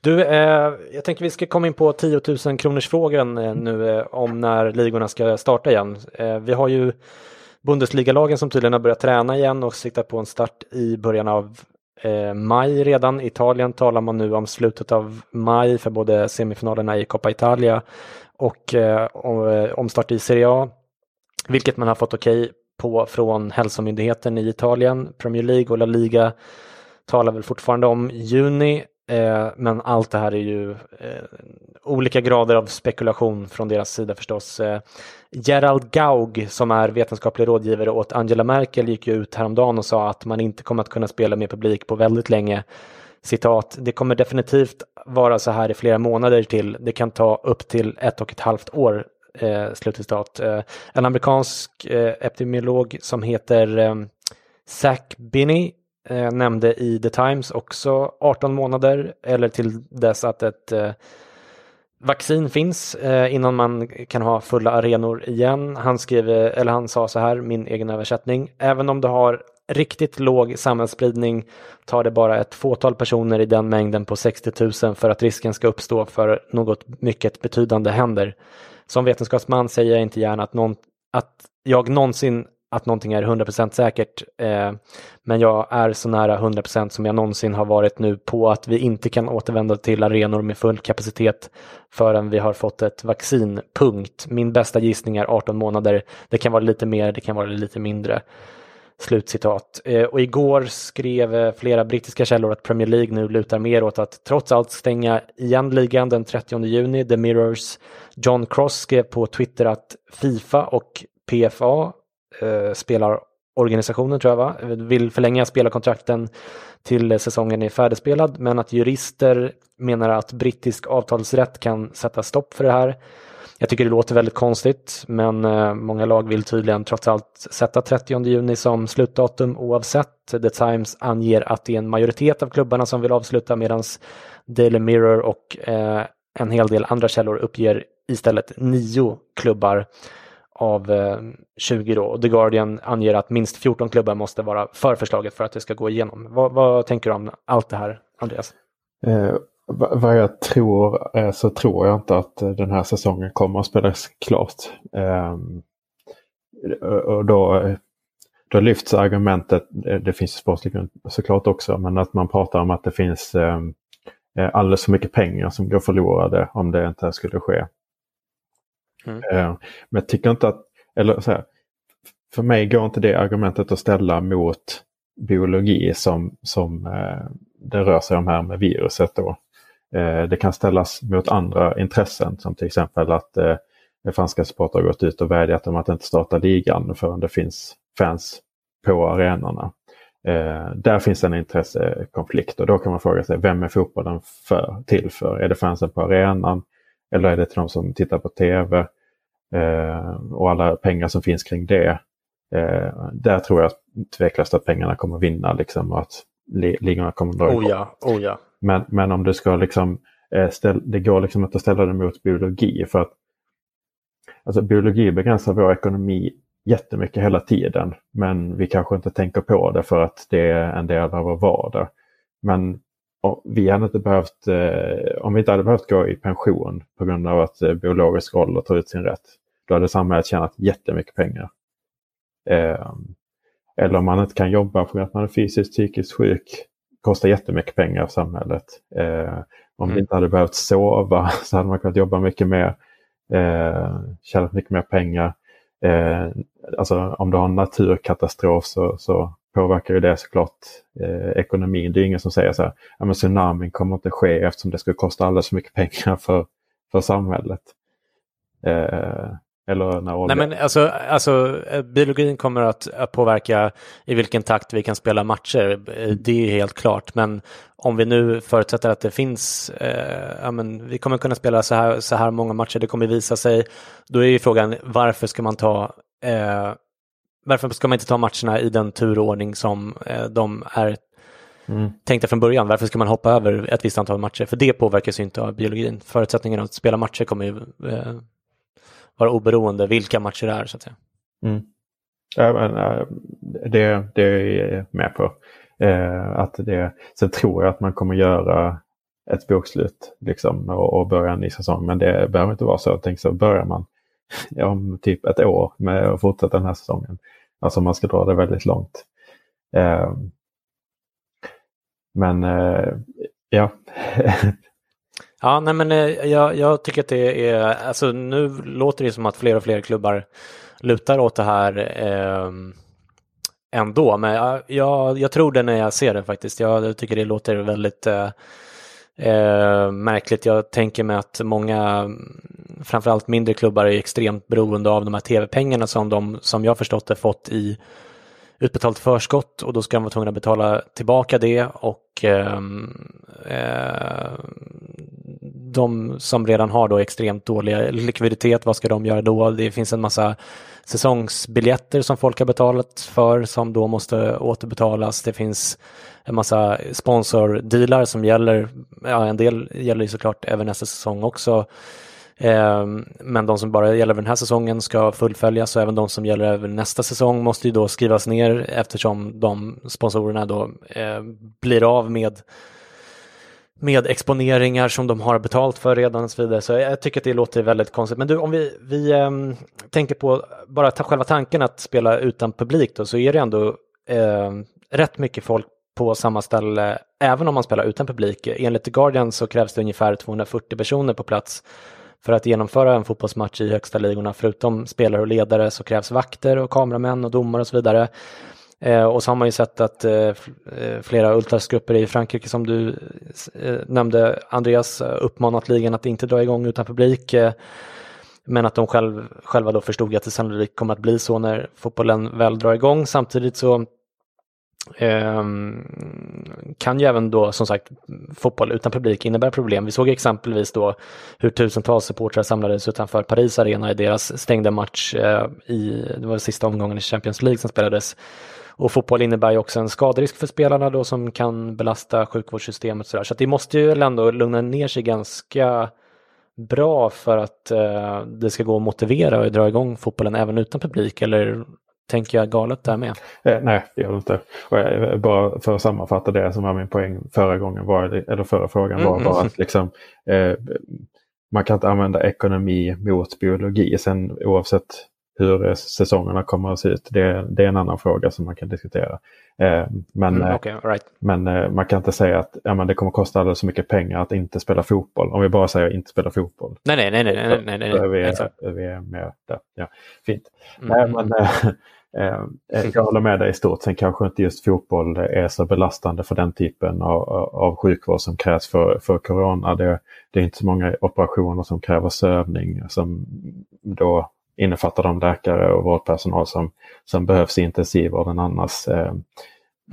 Du, eh, jag tänker vi ska komma in på 10 000 kronors frågan eh, nu eh, om när ligorna ska starta igen. Eh, vi har ju Bundesligalagen som tydligen har börjat träna igen och siktar på en start i början av eh, maj redan. Italien talar man nu om slutet av maj för både semifinalerna i Coppa Italia och eh, eh omstart i Serie A. Vilket man har fått okej okay på från hälsomyndigheten i Italien. Premier League och La Liga talar väl fortfarande om juni. Eh, men allt det här är ju eh, olika grader av spekulation från deras sida förstås. Eh, Gerald Gaug som är vetenskaplig rådgivare åt Angela Merkel gick ju ut häromdagen och sa att man inte kommer att kunna spela med publik på väldigt länge. Citat, det kommer definitivt vara så här i flera månader till. Det kan ta upp till ett och ett halvt år. Eh, slutcitat. Eh, en amerikansk eh, epidemiolog som heter eh, Zach Binney eh, nämnde i The Times också 18 månader eller till dess att ett eh, vaccin finns eh, innan man kan ha fulla arenor igen. Han skrev, eller han sa så här, min egen översättning. Även om du har riktigt låg samhällsspridning tar det bara ett fåtal personer i den mängden på 60 000 för att risken ska uppstå för något mycket betydande händer. Som vetenskapsman säger jag inte gärna att, någon, att jag någonsin att någonting är 100% säkert. Eh, men jag är så nära 100% som jag någonsin har varit nu på att vi inte kan återvända till arenor med full kapacitet förrän vi har fått ett vaccin. Punkt. Min bästa gissning är 18 månader. Det kan vara lite mer, det kan vara lite mindre. Slutcitat. Eh, och igår skrev eh, flera brittiska källor att Premier League nu lutar mer åt att trots allt stänga igen ligan den 30 juni. The Mirrors John Cross skrev på Twitter att Fifa och PFA eh, spelarorganisationen tror jag va, vill förlänga spelarkontrakten till eh, säsongen är färdigspelad men att jurister menar att brittisk avtalsrätt kan sätta stopp för det här. Jag tycker det låter väldigt konstigt men eh, många lag vill tydligen trots allt sätta 30 juni som slutdatum oavsett. The Times anger att det är en majoritet av klubbarna som vill avsluta medan Daily Mirror och eh, en hel del andra källor uppger istället nio klubbar av eh, 20 då. Och The Guardian anger att minst 14 klubbar måste vara för förslaget för att det ska gå igenom. Vad, vad tänker du om allt det här, Andreas? Eh, vad jag tror eh, så tror jag inte att eh, den här säsongen kommer att spelas klart. Eh, och då, då lyfts argumentet, eh, det finns sportslig såklart också, men att man pratar om att det finns ehm, eh, alldeles för mycket pengar som går förlorade om det inte skulle ske. Mm. Eh, men jag tycker inte att, eller så här, för mig går inte det argumentet att ställa mot biologi som, som eh, det rör sig om här med viruset. Då. Eh, det kan ställas mot andra intressen som till exempel att eh, franska supportrar gått ut och vädjat om att inte starta ligan förrän det finns fans på arenorna. Eh, där finns en intressekonflikt och då kan man fråga sig vem är fotbollen för, till för? Är det fansen på arenan? Eller är det till de som tittar på tv? Eh, och alla pengar som finns kring det. Eh, där tror jag tveklöst att pengarna kommer vinna liksom och att ligorna kommer dra igång. Oh ja, oh ja. Men, men om du ska liksom, eh, ställ, det går liksom inte att ställa det mot biologi för att alltså, biologi begränsar vår ekonomi jättemycket hela tiden. Men vi kanske inte tänker på det för att det är en del av vår vardag. Men vi hade inte behövt, eh, om vi inte hade behövt gå i pension på grund av att eh, biologisk ålder tar ut sin rätt, då hade samhället tjänat jättemycket pengar. Eh, eller om man inte kan jobba för att man är fysiskt psykiskt sjuk, kostar jättemycket pengar för samhället. Eh, om mm. vi inte hade behövt sova så hade man kunnat jobba mycket mer, eh, tjänat mycket mer pengar. Eh, alltså om du har en naturkatastrof så, så påverkar ju det såklart eh, ekonomin. Det är ingen som säger så här, ja men tsunamin kommer inte ske eftersom det skulle kosta alldeles för mycket pengar för, för samhället. Eh, eller när Nej, men alltså, alltså, eh, biologin kommer att, att, påverka i vilken takt vi kan spela matcher. Eh, det är helt klart. Men om vi nu förutsätter att det finns, eh, ja, men vi kommer kunna spela så här, så här många matcher, det kommer visa sig. Då är ju frågan varför ska man ta eh, varför ska man inte ta matcherna i den turordning som eh, de är mm. tänkta från början? Varför ska man hoppa över ett visst antal matcher? För det påverkas ju inte av biologin. Förutsättningarna att spela matcher kommer ju eh, vara oberoende vilka matcher det är så att säga. Mm. Ja, men, äh, det, det är jag med på. Eh, att det, sen tror jag att man kommer göra ett bokslut liksom, och, och börja en ny säsong. Men det behöver inte vara så. Tänk så börjar man om typ ett år med att fortsätta den här säsongen. Alltså man ska dra det väldigt långt. Eh, men eh, ja, Ja, nej men eh, jag, jag, tycker att det är, alltså nu låter det som att fler och fler klubbar lutar åt det här eh, ändå, men jag, jag, jag, tror det när jag ser det faktiskt. Jag tycker det låter väldigt eh, eh, märkligt. Jag tänker mig att många, framförallt mindre klubbar, är extremt beroende av de här tv-pengarna som de, som jag förstått det, fått i utbetalt förskott och då ska de vara tvungna att betala tillbaka det och ehm, eh, de som redan har då extremt dålig likviditet, vad ska de göra då? Det finns en massa säsongsbiljetter som folk har betalat för som då måste återbetalas. Det finns en massa sponsordealar som gäller, ja en del gäller ju såklart även nästa säsong också. Ehm, men de som bara gäller den här säsongen ska fullföljas och även de som gäller över nästa säsong måste ju då skrivas ner eftersom de sponsorerna då eh, blir av med med exponeringar som de har betalt för redan och så vidare. Så jag tycker att det låter väldigt konstigt. Men du, om vi, vi äm, tänker på bara ta själva tanken att spela utan publik då, så är det ändå äm, rätt mycket folk på samma ställe även om man spelar utan publik. Enligt The Guardian så krävs det ungefär 240 personer på plats för att genomföra en fotbollsmatch i högsta ligorna. Förutom spelare och ledare så krävs vakter och kameramän och domare och så vidare. Eh, och så har man ju sett att eh, eh flera ultrasgrupper i Frankrike som du eh, nämnde, Andreas, uppmanat ligan att inte dra igång utan publik. Eh, men att de själv, själva då förstod att det sannolikt kommer att bli så när fotbollen väl drar igång. Samtidigt så ehm, kan ju även då som sagt fotboll utan publik innebära problem. Vi såg exempelvis då hur tusentals supportrar samlades utanför Paris Arena i deras stängda match eh, i, det var sista omgången i Champions League som spelades. Och fotboll innebär ju också en skaderisk för spelarna då som kan belasta sjukvårdssystemet sådär. Så att det måste ju ändå lugna ner sig ganska bra för att eh, det ska gå att motivera och dra igång fotbollen även utan publik eller tänker jag galet där med. Eh, nej, det gör det inte. Och jag, bara för att sammanfatta det som var min poäng förra gången, var, eller förra frågan var mm. bara att liksom, eh, man kan inte använda ekonomi mot biologi. Sen oavsett hur säsongerna kommer att se ut, det, det är en annan fråga som man kan diskutera. Eh, men mm, okay, right. men eh, man kan inte säga att ja, men det kommer kosta alldeles så mycket pengar att inte spela fotboll. Om vi bara säger inte spela fotboll. Nej, nej, nej. nej, nej, nej, nej, nej. Vi, är, vi är med där. Ja, fint. Mm. men, Eh, jag håller med dig i stort. Sen kanske inte just fotboll är så belastande för den typen av, av sjukvård som krävs för, för corona. Det, det är inte så många operationer som kräver sövning som då innefattar de läkare och vårdpersonal som, som behövs i intensivvården annars. Eh,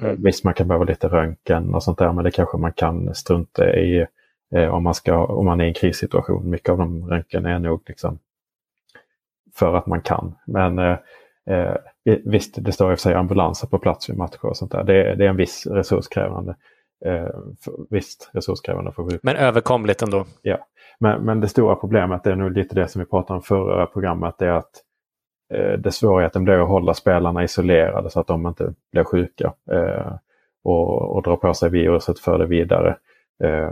mm. Visst, man kan behöva lite röntgen och sånt där, men det kanske man kan strunta i eh, om, man ska, om man är i en krissituation. Mycket av de röntgen är nog liksom för att man kan. Men eh, eh visst, det står i och för sig ambulanser på plats vid matcher och sånt där. Det, det är en viss resurskrävande. Eh, för, visst resurskrävande för sjukvård. Men överkomligt ändå. Ja, men, men det stora problemet är nog lite det som vi pratade om förra programmet. Är att eh, det svårigheten blir att hålla spelarna isolerade så att de inte blir sjuka. Eh, och, och dra på sig viruset för det vidare. Eh,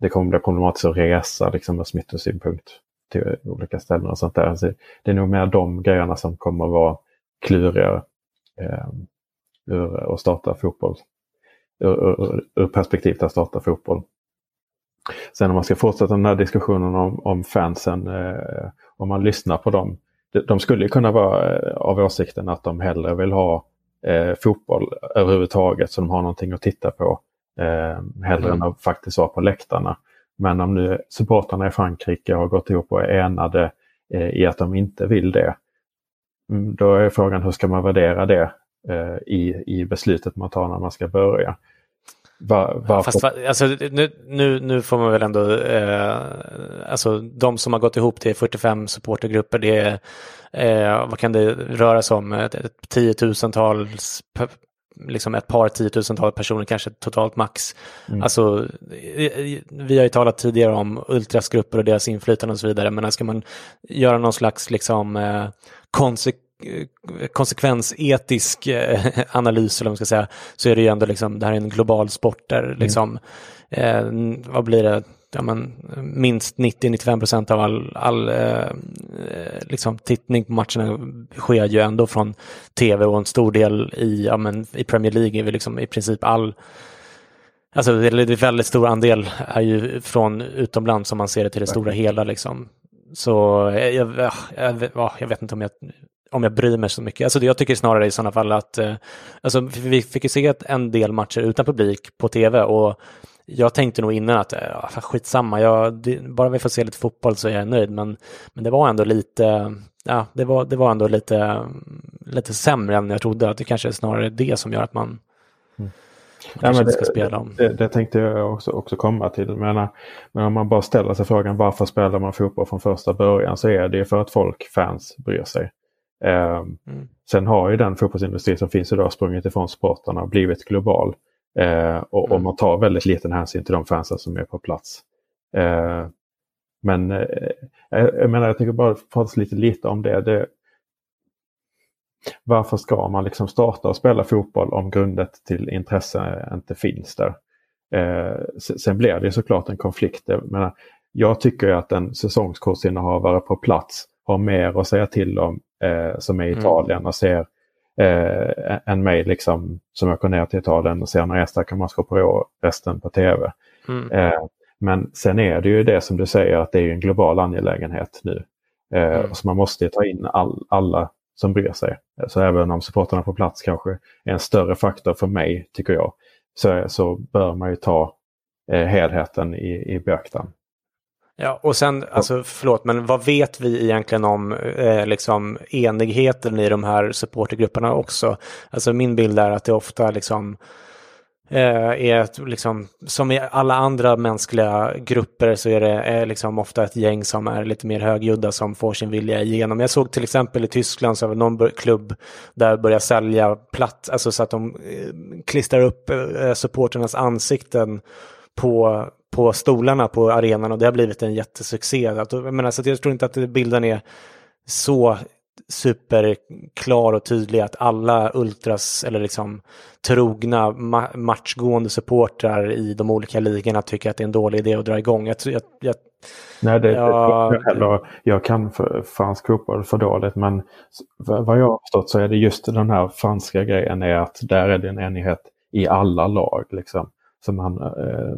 det kommer bli problematiskt att resa liksom, ur smittosynpunkt till olika ställen och sånt där. Så det är nog mer de grejerna som kommer att vara klurigare eh, ur att starta fotboll. Ur, perspektivet att starta fotboll. Sen om man ska fortsätta den här diskussionen om, om fansen, eh, om man lyssnar på dem. De, de skulle kunna vara eh, av åsikten att de hellre vill ha eh, fotboll överhuvudtaget så de har någonting att titta på. Eh, hellre mm. än att faktiskt vara på läktarna. Men om nu supportrarna i Frankrike har gått ihop och är enade eh, i att de inte vill det. Mm, då är frågan hur ska man värdera det i, i beslutet man tar när man ska börja. Var, varför... Fast alltså, nu, nu, nu får man väl ändå, eh, alltså de som har gått ihop till 45 supportergrupper, det är, eh, vad kan det röra sig om, ett, ett tiotusentals, liksom ett par tiotusental personer kanske totalt max. Mm. Alltså, vi har ju talat tidigare om ultrasgrupper och deras inflytande och så vidare, men ska man göra någon slags liksom eh, konsekvens konsekvensetisk eh, analys, eller vad man ska säga, så är det ju ändå liksom, det här är en global sport där mm. liksom, eh, vad blir det, ja, men, minst 90-95 procent av all, all eh, liksom, tittning på matcherna sker ju ändå från tv och en stor del i, ja, men, i Premier League är vi liksom i princip all Alltså det är väldigt stor andel är ju från utomlands om man ser det till det stora hela liksom. Så jag, jag, jag, jag vet inte om jag om jag bryr mig så mycket. Alltså jag tycker snarare i sådana fall att, eh, alltså vi fick ju se en del matcher utan publik på tv och jag tänkte nog innan att ja, skitsamma, jag, det, bara vi får se lite fotboll så är jag nöjd. Men, men det var ändå lite, ja, det var, det var ändå lite, lite sämre än jag trodde. Att det kanske är snarare det som gör att man mm. Ja, men det, ska spela om. Det, det, tänkte jag också, också komma till. Men, men om man bara ställer sig frågan varför spelar man fotboll från första början så är det för att folk, fans, bryr sig. Eh, mm. Sen har ju den fotbollsindustri som finns idag sprungit ifrån sportarna och blivit global. Eh, och, mm. och, man tar väldigt liten hänsyn till de fansen som är på plats. Eh, men eh, jag menar, jag tycker bara pratas lite, lite om det. det. Varför ska man liksom starta och spela fotboll om grundet till intresse inte finns där? Eh, sen blir det såklart en konflikt. Jag, menar, jag tycker att en säsongskortsinnehavare på plats har mer att säga till om eh, som är i mm. Italien mm. och ser eh, än mig liksom, som åker ner till Italien och ser några enstaka matcher på år, resten på tv. Mm. Eh, men sen är det ju det som du säger att det är en global angelägenhet nu. Eh, mm. Så man måste ta in all, alla som bryr sig. Så även om supporterna på plats kanske är en större faktor för mig, tycker jag, så, så bör man ju ta eh, helheten i, i beaktande. Ja, och sen, alltså förlåt, men vad vet vi egentligen om eh, liksom enigheten i de här supportergrupperna också? Alltså min bild är att det ofta liksom eh, är ett, liksom, som i alla andra mänskliga grupper så är det är liksom ofta ett gäng som är lite mer högljudda som får sin vilja igenom. Jag såg till exempel i Tyskland så var någon klubb där börjar sälja platt, alltså så att de eh, klistrar upp eh, supporternas ansikten på på stolarna på arenan och det har blivit en jättesuccé. Jag, menar, så jag tror inte att bilden är så superklar och tydlig att alla ultras eller liksom trogna ma matchgående supportrar i de olika ligorna tycker att det är en dålig idé att dra igång. Jag, jag, jag Nej, det, ja, det, heller. Jag kan för, fransk fotboll för dåligt men vad jag har förstått så är det just den här franska grejen är att där är det en enighet i alla lag. Liksom, som man, eh,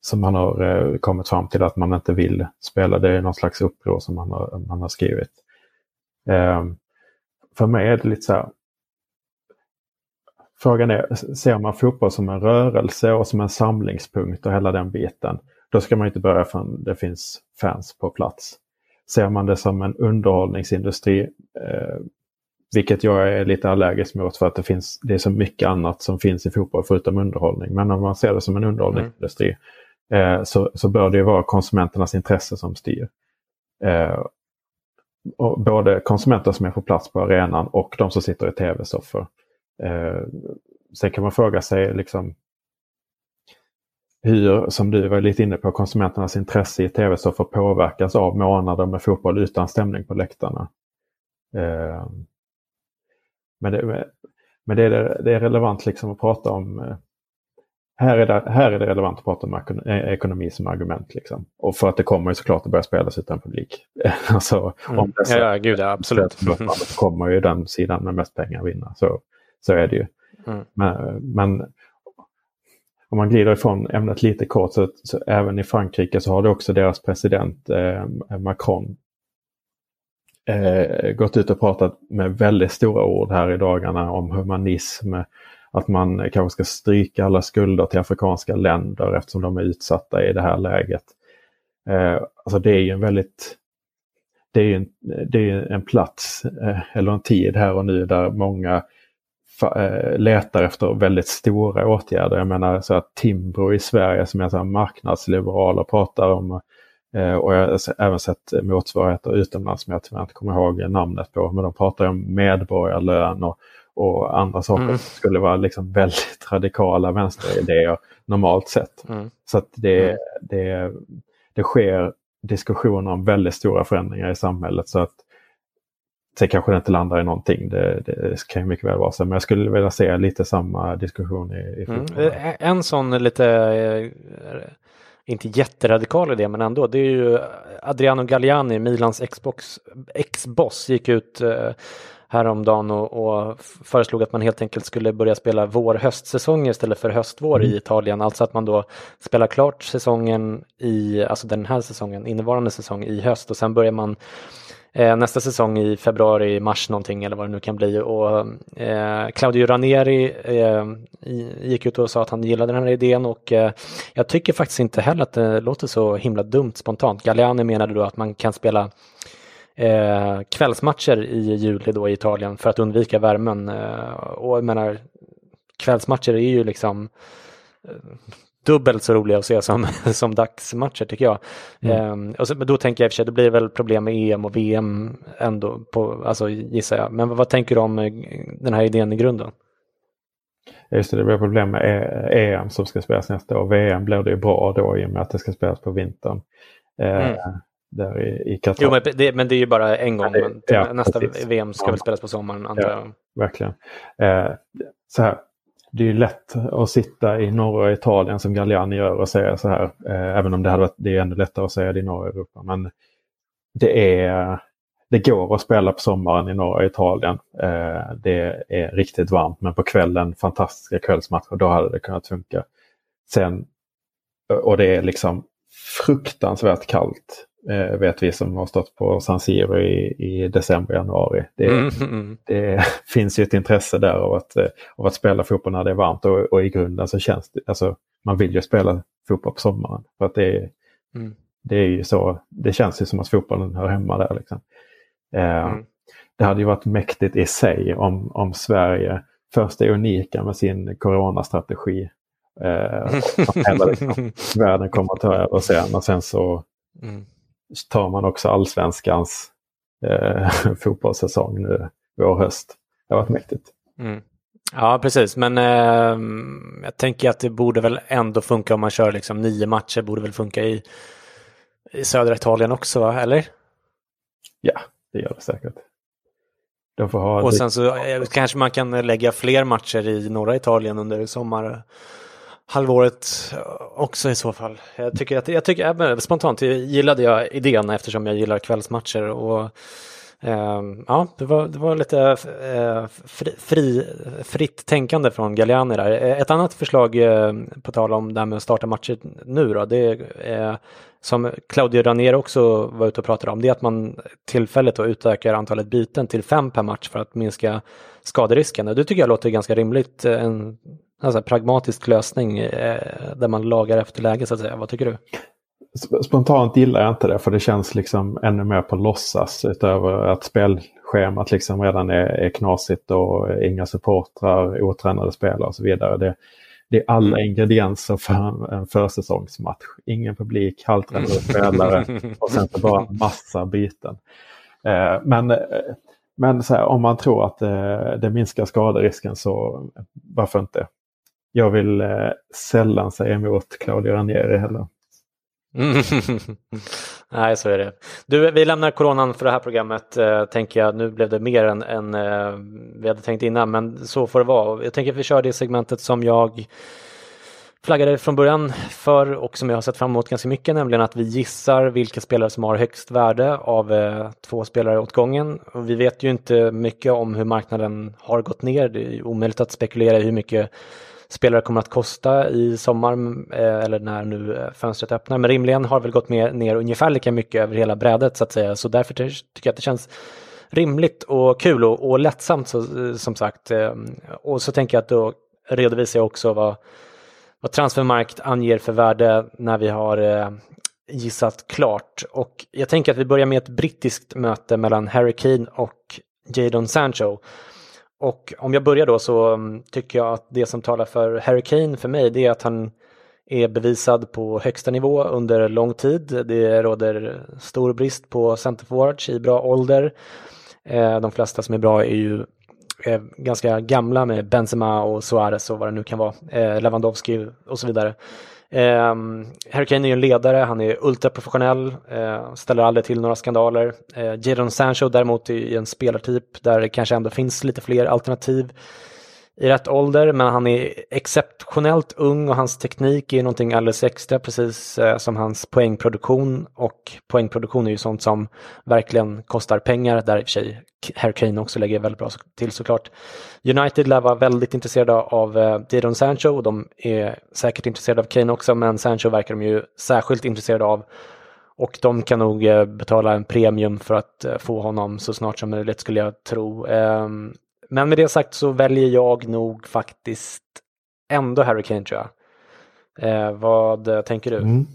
som man har eh, kommit fram till att man inte vill spela. Det är någon slags uppror som man har, man har skrivit. Ehm, för mig är det lite så här. Frågan är, ser man fotboll som en rörelse och som en samlingspunkt och hela den biten. Då ska man inte börja förrän det finns fans på plats. Ser man det som en underhållningsindustri, eh, vilket jag är lite allergisk mot för att det, finns, det är så mycket annat som finns i fotboll förutom underhållning. Men om man ser det som en underhållningsindustri mm eh, så, så bör det vara konsumenternas intresse som styr. Eh, och både konsumenter som är på plats på arenan och de som sitter i tv-soffor. Eh, sen kan man fråga sig liksom hur, som du var lite inne på, konsumenternas intresse i tv-soffor påverkas av månader med fotboll utan stämning på läktarna. Eh, men det, men det, är, det är relevant liksom att prata om eh, här är, det, här är det relevant att prata om eh, ekonomi som argument. Liksom. Och för att det kommer ju såklart att börja spelas utan publik. alltså, mm. om ja, ja, gud, ja, absolut. Så kommer ju den sidan med mest pengar vinna. Så, så är det ju. Mm. Men, men, om man glider ifrån ämnet lite kort så, så, även i Frankrike så har det också deras president eh, Macron eh, gått ut och pratat med väldigt stora ord här i dagarna om humanism. Att man kanske ska stryka alla skulder till afrikanska länder eftersom de är utsatta i det här läget. Eh, alltså det är ju en väldigt det är en, det är en plats eh, eller en tid här och nu där många Eh, letar efter väldigt stora åtgärder. Jag menar så att Timbro i Sverige som är så marknadsliberal och pratar om eh, och jag har även sett motsvarigheter utomlands som jag tyvärr inte kommer ihåg namnet på. Men de pratar om medborgarlön och, och andra saker mm. som skulle vara liksom väldigt radikala vänsteridéer normalt sett. Mm. Så att det, mm. det, det sker diskussioner om väldigt stora förändringar i samhället. så att Sen kanske det inte landar i någonting, det, det kan ju mycket väl vara så. Men jag skulle vilja se lite samma diskussion i, i mm. En sån lite, eh, inte jätteradikal idé men ändå, det är ju Adriano Galliani, Milans ex-boss, gick ut eh, häromdagen och, och föreslog att man helt enkelt skulle börja spela vår-höstsäsonger istället för höst-vår mm. i Italien. Alltså att man då spelar klart säsongen i, alltså den här säsongen, innevarande säsong i höst och sen börjar man eh, nästa säsong i februari, mars någonting eller vad det nu kan bli. Och, eh, Claudio Ranieri eh, gick ut och sa att han gillade den här idén och eh, jag tycker faktiskt inte heller att det låter så himla dumt spontant. Galliani menade då att man kan spela eh, kvällsmatcher i juli då i Italien för att undvika värmen. Eh, och jag menar, kvällsmatcher är ju liksom dubbelt så roliga att se som, som dagsmatcher tycker jag. Mm. Ehm, och så, men då tänker jag i och för sig, det blir väl problem med EM och VM ändå, på, alltså, gissar jag. Men vad, vad tänker du om eh, den här idén i grunden? Just det, det blir problem med EM som ska spelas nästa år. VM blir det ju bra då i och med att det ska spelas på vintern. Eh, mm. Där i, Qatar. Jo, men det, men det är ju bara en gång. Det, ja, nästa precis. VM ska ja. väl spelas på sommaren antar jag. verkligen. Eh, så här, det är lätt att sitta i norra Italien som Galliani gör och säga så här. Eh, även om det, hade varit, det är ännu lättare att säga det i norra Europa. Men det, är, det går att spela på sommaren i norra Italien. Eh, det är riktigt varmt men på kvällen fantastiska kvällsmatcher. Då hade det kunnat funka. Sen, och det är liksom fruktansvärt kallt eh, vet vi som har stått på San Siro i, i december, januari. Det, mm, mm, det finns ju ett intresse där av att, eh, av att spela fotboll när det är varmt och, och i grunden så känns det, alltså man vill ju spela fotboll på sommaren. För att det är, mm. det är ju så, det känns ju som att fotbollen hör hemma där. Liksom. Eh, mm. Det hade ju varit mäktigt i sig om, om Sverige först är unika med sin coronastrategi. Eh, hela liksom, världen kommer att ta över sen och sen så mm tar man också allsvenskans eh, fotbollssäsong nu vår höst. Det har varit mäktigt. Mm. Ja, precis. Men eh, jag tänker att det borde väl ändå funka om man kör liksom nio matcher. Borde väl funka i, i södra Italien också, va? eller? Ja, det gör det säkert. De får ha och sen så eh, kanske man kan lägga fler matcher i norra Italien under sommar halvåret eh, också i så fall. Jag tycker att jag tycker spontant gillade jag idén eftersom jag gillar kvällsmatcher och eh, ja, det var, det var lite eh, fri, fri, fritt tänkande från Galliani där. Eh, ett annat förslag, eh, på tal om det här med att starta matcher nu då, det är som Claudio Ranier också var ute och pratade om, det är att man tillfälligt då utökar antalet byten till fem per match för att minska skaderisken. Och det tycker jag låter ganska rimligt, en alltså, pragmatisk lösning där man lagar efter läge så att säga. Vad tycker du? Spontant gillar jag inte det för det känns liksom ännu mer på låtsas utöver att spelschemat liksom redan är, är knasigt och inga supportrar, otränade spelare och så vidare. Det, det är alla mm. ingredienser för en försäsongsmatch. Ingen publik, halvtränade spelare och sen så bara massa byten. Eh, men eh, men här, om man tror att eh, det minskar skaderisken så varför inte? Jag vill eh, sällan säga emot Claudio Ranieri heller. Nej, så är det. Du, vi lämnar coronan för det här programmet, eh, tänker jag. Nu blev det mer än, än eh, vi hade tänkt innan, men så får det vara. Jag tänker att vi kör det segmentet som jag flaggade från början för och som jag har sett fram emot ganska mycket, nämligen att vi gissar vilka spelare som har högst värde av eh, två spelare åt gången. Och vi vet ju inte mycket om hur marknaden har gått ner. Det är omöjligt att spekulera i hur mycket spelare kommer att kosta i sommar eh, eller när nu eh, fönstret öppnar. Men rimligen har väl gått med, ner ungefär lika mycket över hela brädet så att säga. Så därför tycker jag att det känns rimligt och kul och, och lättsamt så, eh, som sagt. Och så tänker jag att då redovisar jag också vad, vad Transfermarkt anger för värde när vi har gissat klart. Och jag tänker att vi börjar med ett brittiskt möte mellan Harry Kane och Jadon Sancho. Och om jag börjar då så mm, tycker jag att det som talar för Harry Kane för mig det är att han är bevisad på högsta nivå under lång tid. Det råder stor brist på centerforwards i bra ålder. Eh, de flesta som är bra är ju eh, ganska gamla med Benzema och Suarez och vad det nu kan vara, eh, Lewandowski och så vidare. Eh, Harry Kane är ju en ledare, han är ultraprofessionell, eh, ställer aldrig till några skandaler. Eh, Jadon Sancho däremot är en spelartyp där det kanske ändå finns lite fler alternativ i rätt ålder, men han är exceptionellt ung och hans teknik är någonting alldeles extra, precis eh, som hans poängproduktion. Och poängproduktion är ju sånt som verkligen kostar pengar, där i och för sig Harry Kane också lägger väldigt bra till såklart. United lär vara väldigt intresserade av eh, Jadon Sancho och de är säkert intresserade av Kane också, men Sancho verkar de ju särskilt intresserade av. Och de kan nog eh, betala en premium för att eh, få honom så snart som möjligt skulle jag tro. Ehm, men med det sagt så väljer jag nog faktiskt ändå Harry Kane tror jag. Eh, vad tänker du? Mm.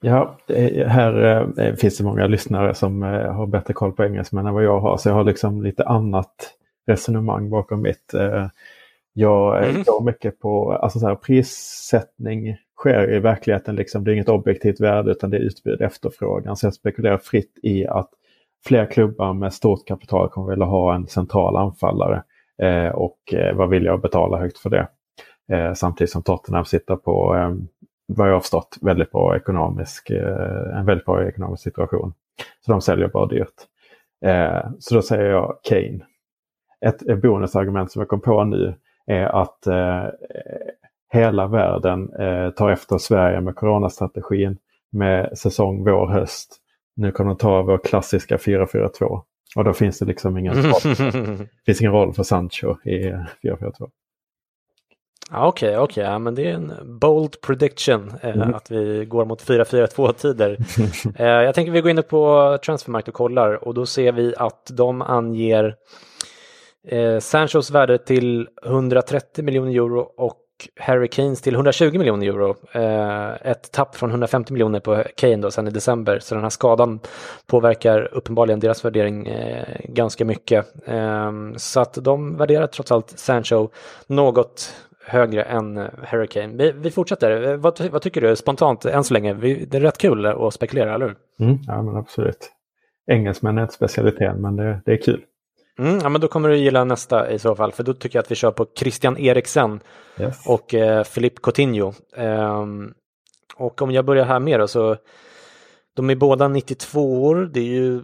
Ja, här eh, finns det många lyssnare som eh, har bättre koll på engelsmän än vad jag har. Så jag har liksom lite annat resonemang bakom mitt. Eh, jag mm. går mycket på alltså så här, prissättning sker i verkligheten. Liksom, det är inget objektivt värde utan det är utbud efterfrågan. Så jag spekulerar fritt i att fler klubbar med stort kapital kommer vilja ha en central anfallare. Eh, och eh, vad vill jag betala högt för det? Eh, samtidigt som Tottenham sitter på, eh, vad jag har förstått, väldigt bra ekonomisk, eh, en väldigt bra ekonomisk situation. Så de säljer bara dyrt. Eh, så då säger jag Kane. Ett, ett bonusargument som jag kom på nu är att eh, hela världen eh, tar efter Sverige med coronastrategin med säsong vår, höst nu kommer de ta vår klassiska 4-4-2. Och då finns det liksom ingen roll, finns ingen roll för Sancho i 4-4-2. Okej, okay, okej, okay. men det är en bold prediction eh, mm. att vi går mot 4-4-2 tider. eh, jag tänker vi går in på Transfermarkt och kollar och då ser vi att de anger eh, Sanchos värde till 130 miljoner euro och Harry Kanes till 120 miljoner euro. Eh, ett tapp från 150 miljoner på Kane då sen i december. Så den här skadan påverkar uppenbarligen deras värdering eh, ganska mycket. Eh, så att de värderar trots allt Sancho något högre än eh, Harry Kane. Vi, vi fortsätter. Eh, vad, vad, tycker du spontant än så länge? Vi, det är rätt kul att spekulera, eller hur? Mm, ja, men absolut. Engelsmän är inte specialiteten, men det, det är kul. Mm, ja, men då kommer du gilla nästa i så fall, för då tycker jag att vi kör på Christian Eriksen yes. och eh, Coutinho. Um, och om jag börjar här med då så, de är båda 92 år, det är ju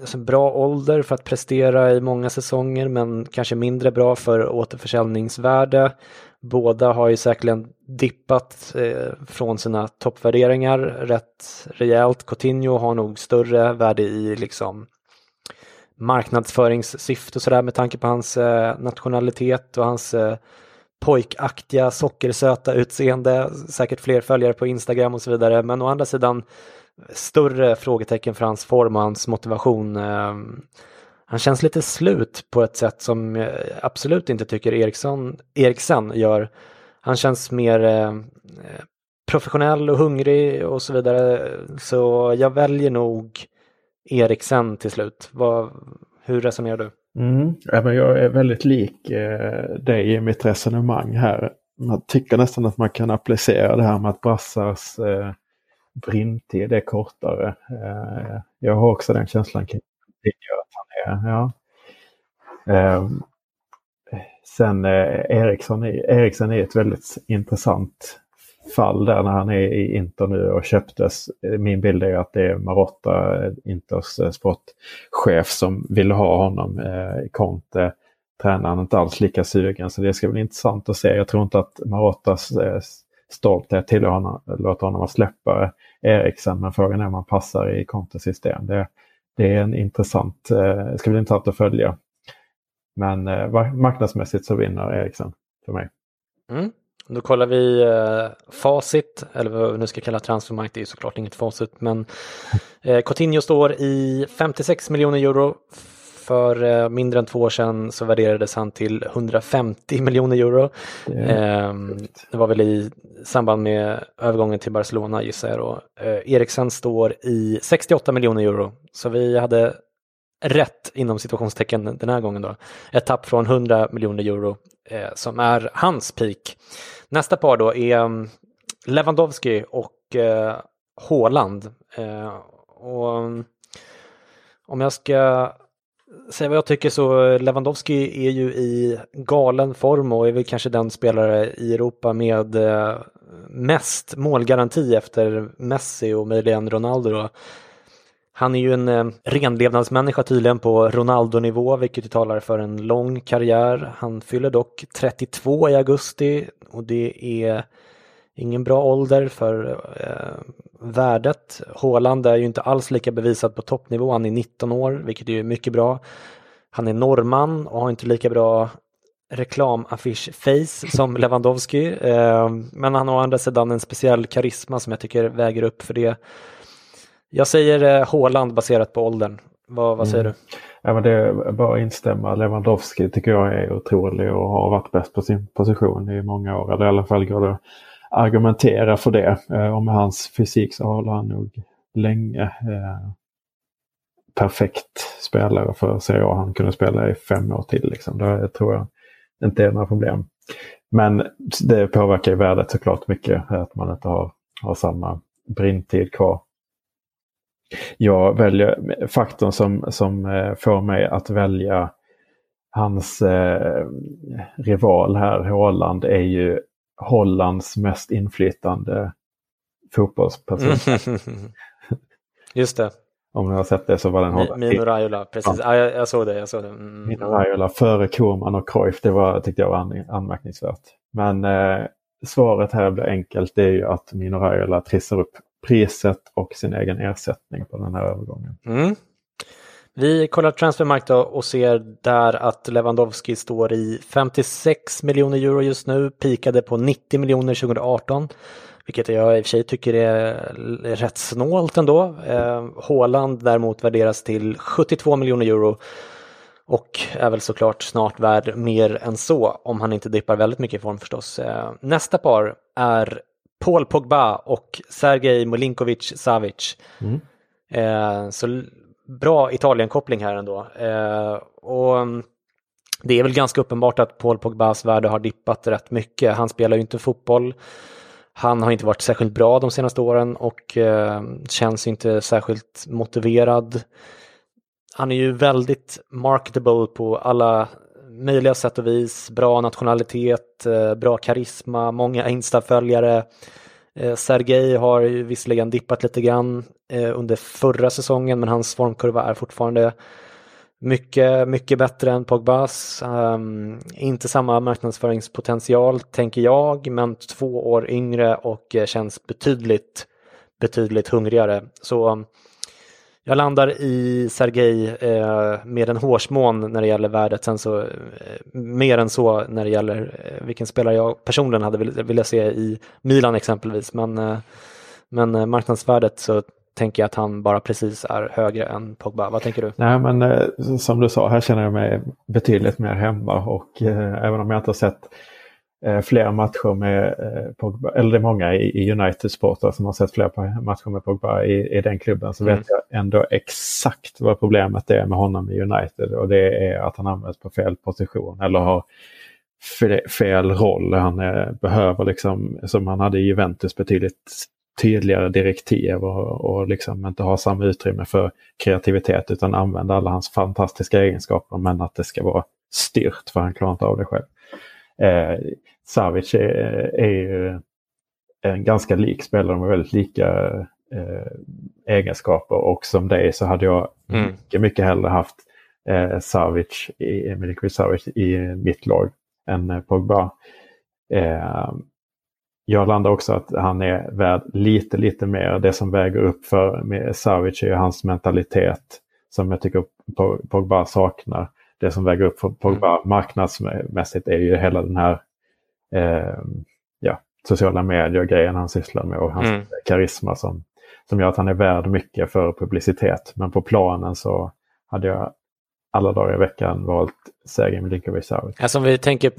alltså bra ålder för att prestera i många säsonger men kanske mindre bra för återförsäljningsvärde. Båda har ju säkerligen dippat eh, från sina toppvärderingar rätt rejält. Coutinho har nog större värde i liksom marknadsföringssyfte och sådär med tanke på hans eh, nationalitet och hans eh, pojkaktiga sockersöta utseende. Säkert fler följare på Instagram och så vidare. Men å andra sidan större frågetecken för hans form och hans motivation. Eh, han känns lite slut på ett sätt som jag absolut inte tycker Eriksson, Eriksen gör. Han känns mer ehm, eh, professionell och hungrig och så vidare. Så jag väljer nog Eriksen till slut. Vad, hur resonerar du? Mm. Ja, men jag är väldigt lik eh, dig i mitt resonemang här. Man tycker nästan att man kan applicera det här med att Brassars eh, brintid är kortare. Eh, jag har också den känslan kring att han är. Ja. Eh, sen eh, Eriksson, är, Eriksson är ett väldigt intressant fall där när han är i Inter nu och köptes. Min bild är att det är Marotta, Inters eh, sportchef, som vill ha honom. Eh, Conte, tränaren, inte alls lika sugen. Så det ska bli intressant att se. Jag tror inte att Marottas eh, stolthet tillåter honom, låter honom att släppa Eriksen. Men frågan är om han passar i Contes system. Det, det är en intressant, det ska bli intressant att följa. Men marknadsmässigt så vinner Eriksen för mig. Mm. Då kollar vi eh, facit, eller vad vi nu ska kalla transfermarkt, det är såklart inget facit, men eh, Coutinho står i 56 miljoner euro. För eh, mindre än två år sedan så värderades han till 150 miljoner euro. Eh, det var väl i samband med övergången till Barcelona gissar jag då. Eh, Eriksen står i 68 miljoner euro, så vi hade rätt inom situationstecken den här gången då. Ett tapp från 100 miljoner euro eh, som är hans peak. Nästa par då är mm, Lewandowski och eh, Haaland. Eh, och mm, om jag ska säga vad jag tycker så Lewandowski är ju i galen form och är väl kanske den spelare i Europa med eh, mest målgaranti efter Messi och möjligen Ronaldo. Då. Han är ju en eh, renlevnadsmänniska tydligen på Ronaldo-nivå, vilket talar för en lång karriär. Han fyller dock 32 i augusti och det är ingen bra ålder för eh, värdet. Håland är ju inte alls lika bevisad på toppnivå, han är 19 år, vilket är mycket bra. Han är norrman och har inte lika bra reklamaffisch-face som Lewandowski. Eh, men han har å andra sidan en speciell karisma som jag tycker väger upp för det. Jag säger Håland baserat på åldern. Vad, vad säger mm. du? Ja, men det är bara att instämma. Lewandowski tycker jag är otrolig och har varit bäst på sin position i många år. Eller i alla fall går det att argumentera för det. Eh, och med hans fysik så håller han nog länge eh, perfekt spelare för Serie A. Han kunde spela i fem år till. Liksom. Det tror jag inte är några problem. Men det påverkar ju värdet såklart mycket att man inte har, har samma brintid kvar jag väljer faktorn som, som eh, får mig att välja hans eh, rival här, Holland, är ju Hollands mest inflytande fotbollsperson. Just det. Om ni har sett det så var den Holland. Mino Raiola, precis. Ja. jag, jag, såg det. Jag såg det. Mm. Mino Raiola före Koman och Cruyff, det var, tyckte jag var anmärkningsvärt. Men eh, svaret här blir enkelt, det är ju att Mino Raiola trissar upp priset och sin egen ersättning på den här övergången. Mm. Vi kollar Transfermarkt och ser där att Lewandowski står i 56 miljoner euro just nu, pikade på 90 miljoner 2018. Vilket jag i och för sig tycker är rätt snålt ändå. Eh, Håland däremot värderas till 72 miljoner euro och är väl såklart snart värd mer än så om han inte dippar väldigt mycket i form förstås. Eh, nästa par är Paul Pogba och Sergej Molinkovic Savic. Mm. Eh, så bra Italien-koppling här ändå. Eh, och mm, det är väl ganska uppenbart att Paul Pogbas värde har dippat rätt mycket. Han spelar ju inte fotboll. Han har inte varit särskilt bra de senaste åren och eh, känns inte särskilt motiverad. Han är ju väldigt marketable på alla möjliga sätt och vis. Bra nationalitet, eh, bra karisma, många Insta-följare. Eh, Sergej har ju visserligen dippat lite grann eh, under förra säsongen men hans formkurva är fortfarande mycket, mycket bättre än Pogbas. Um, inte samma marknadsföringspotential tänker jag, men två år yngre och känns betydligt, betydligt hungrigare. Så um, jag landar i Sergej eh, med en hårsmån när det gäller värdet. Sen så eh, mer än så när det gäller eh, vilken spelare jag personligen hade velat se i Milan exempelvis. Men, eh, men eh, marknadsvärdet så tänker jag att han bara precis är högre än Pogba. Vad tänker du? Nej men eh, som du sa, här känner jag mig betydligt mer hemma och eh, även om jag inte har sett flera matcher med eh, Pogba, eller det är många i, United-sportare som har sett flera matcher med Pogba i, i den klubben, så mm. vet jag ändå exakt vad problemet är med honom i United och det är att han används på fel position eller har fel roll. Han behöver liksom, som han hade i Juventus, betydligt tydligare direktiv och, och liksom inte ha samma utrymme för kreativitet utan använda alla hans fantastiska egenskaper men att det ska vara styrt för han klarar inte av det själv. Eh, Savic är, är ju en ganska lik spelare med väldigt lika eh, egenskaper och som dig så hade jag mm. mycket, mycket hellre haft eh, Savic, i, Milinkovic Savic i mitt lag än eh, Pogba. Eh, jag landar också att han är värd lite, lite mer. Det som väger upp för Savic är hans mentalitet som jag tycker Pogba saknar. Det som väger upp för Pogba mm. marknadsmässigt är ju hela den här eh, ja, sociala medier-grejen han sysslar med och hans mm. karisma som, som gör att han är värd mycket för publicitet. Men på planen så hade jag alla dagar i veckan valt Sergej Milinkovic Savic. Alltså om vi tänker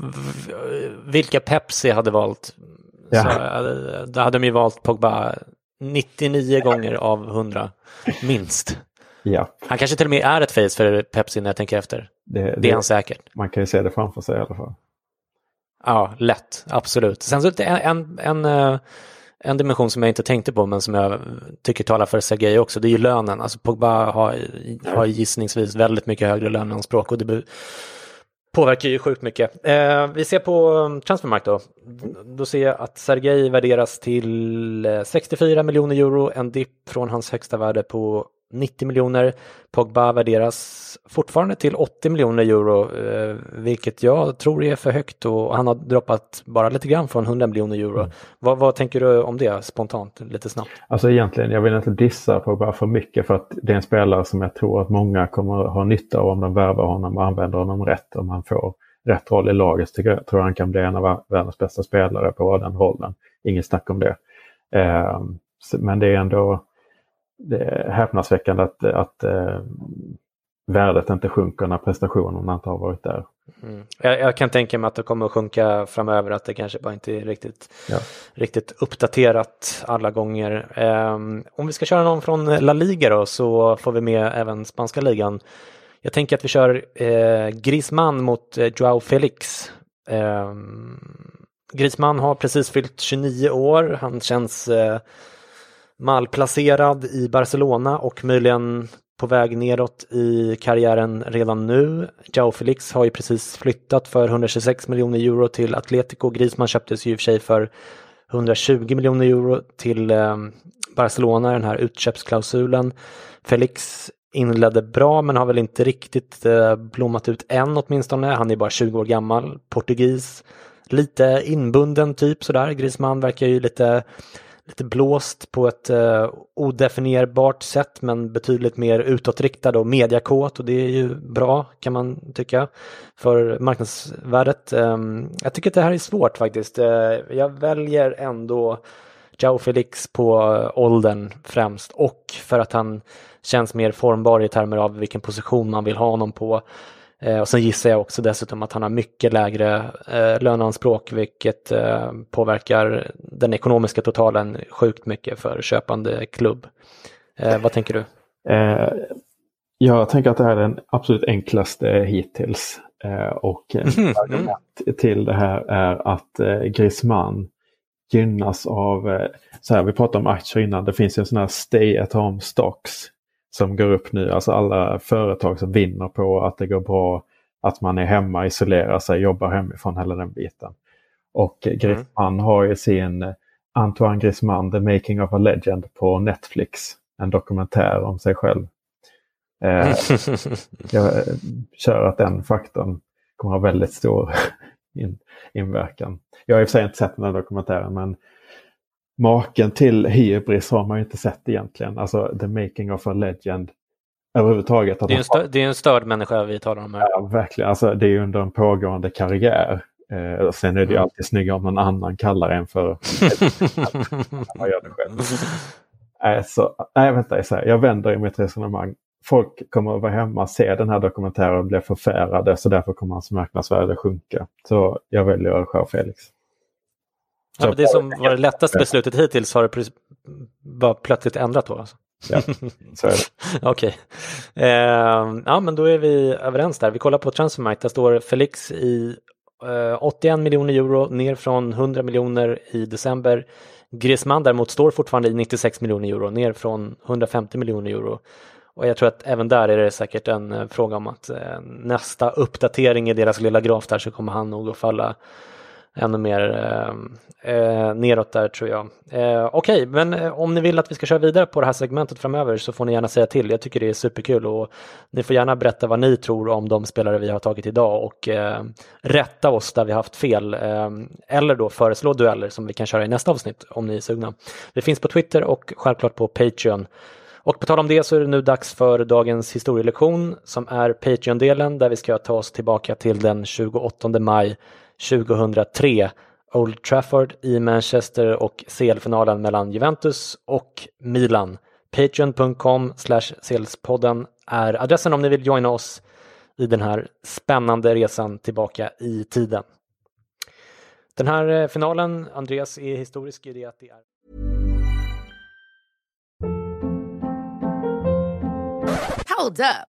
vilka Pepsi hade valt Ja. Så, då hade de ju valt Pogba 99 gånger av 100, minst. Ja. Han kanske till och med är ett face för Pepsi när jag tänker efter. Det, det, det är han säkert. Man kan ju se det framför sig i alla fall. Ja, lätt, absolut. Sen så en, en, en, eh, en dimension som jag inte tänkte på men som jag tycker talar för Sergej också, det är ju lönen. Alltså Pogba har, har gissningsvis väldigt mycket högre löneanspråk och det påverkar ju sjukt mycket. Eh, vi ser på um, Transfermarkt då. Då ser jag att Sergej värderas till 64 eh, miljoner euro, en dipp från hans högsta värde på 90 miljoner. Pogba värderas fortfarande till 80 miljoner euro, eh, vilket jag tror är för högt och han har droppat bara lite grann från 100 miljoner euro. Mm. Vad, vad, tänker du om det spontant, lite snabbt? Alltså egentligen, jag vill inte dissa Pogba för mycket för att det är en spelare som jag tror att många kommer ha nytta av om de värvar honom och använder honom rätt. Om han får rätt roll i laget så jag tror han kan bli en av världens bästa spelare på den rollen. Inget snack om det. Eh, men det är ändå det är häpnadsväckande att, att eh, värdet inte sjunker när prestationerna inte har varit där. Mm. Jag, jag, kan tänka mig att det kommer att sjunka framöver, att det kanske bara inte är riktigt, ja. riktigt uppdaterat alla gånger. Um, om vi ska köra någon från La Liga då så får vi med även spanska ligan. Jag tänker att vi kör eh, Griezmann mot eh, Joao Felix. Eh, Griezmann har precis fyllt 29 år, han känns eh, malplacerad i Barcelona och möjligen på väg neråt i karriären redan nu. Jao Felix har ju precis flyttat för 126 miljoner euro till Atletico. Griezmann köptes ju i och för sig för 120 miljoner euro till ehm, Barcelona, den här utköpsklausulen. Felix inledde bra men har väl inte riktigt eh, blommat ut än åtminstone. Han är bara 20 år gammal, portugis, lite inbunden typ sådär. Griezmann verkar ju lite lite blåst på ett eh, odefinierbart sätt men betydligt mer utåtriktad och mediakåt och det är ju bra kan man tycka för marknadsvärdet. Eh, jag tycker att det här är svårt faktiskt. Eh, jag väljer ändå Jao Felix på eh, åldern främst och för att han känns mer formbar i termer av vilken position man vill ha honom på. Eh, och sen gissar jag också dessutom att han har mycket lägre eh, löneanspråk vilket eh, påverkar den ekonomiska totalen sjukt mycket för köpande klubb. Eh, vad tänker du? Eh, jag tänker att det här är den absolut enklaste hittills. Eh, och mm. argument till det här är att eh, Griezmann gynnas av, så här, vi pratade om aktier innan, det finns ju en sån här stay at home stocks som går upp nu. Alltså alla företag som vinner på att det går bra, att man är hemma, isolerar sig, jobbar hemifrån, hela den biten. Och mm. Griezmann har ju sin Antoine Griezmann, The Making of a Legend på Netflix. en dokumentär om sig själv. Eh, jag eh, kör att den faktorn kommer ha väldigt stor in, inverkan. Jag har i och för sig inte sett den här dokumentären men maken till hybris har man ju inte sett egentligen. Alltså the making of a legend överhuvudtaget. Det är, en störd, det är en störd människa vi talar om här. Ja, verkligen. Alltså, det är under en pågående karriär. Eh, sen är det ju mm. alltid snyggare om någon annan kallar en för... man gör det själv. Nej, så, nej vänta, jag, säger, jag vänder i mitt resonemang. Folk kommer att vara hemma, se den här dokumentären och bli förfärade så därför kommer hans marknadsvärde sjunka. Så jag väljer Jean Felix. Ja, det som var det lättaste beslutet hittills har det bara plötsligt ändrat då? Alltså. Ja, så är det. Okej. Okay. Eh, ja, men då är vi överens där. Vi kollar på Transfermarkt. Där står Felix i eh, 81 miljoner euro ner från 100 miljoner i december. Griezmann däremot står fortfarande i 96 miljoner euro ner från 150 miljoner euro. Och jag tror att även där är det säkert en eh, fråga om att eh, nästa uppdatering i deras lilla graf där så kommer han nog att falla ännu mer eh, eh, neråt där tror jag. Eh, Okej, okay, men eh, om ni vill att vi ska köra vidare på det här segmentet framöver så får ni gärna säga till. Jag tycker det är superkul och ni får gärna berätta vad ni tror om de spelare vi har tagit idag och eh, rätta oss där vi haft fel. Eh, eller då föreslå dueller som vi kan köra i nästa avsnitt om ni är sugna. Det finns på Twitter och självklart på Patreon. Och på tal om det så är det nu dags för dagens historielektion som är Patreon-delen där vi ska ta oss tillbaka till den 28 maj 2003 Old Trafford i Manchester och CL-finalen mellan Juventus och Milan. Patreon.com CLspodden är adressen om ni vill joina oss i den här spännande resan tillbaka i tiden. Den här eh, finalen, Andreas, är historisk i det att det är Hold up.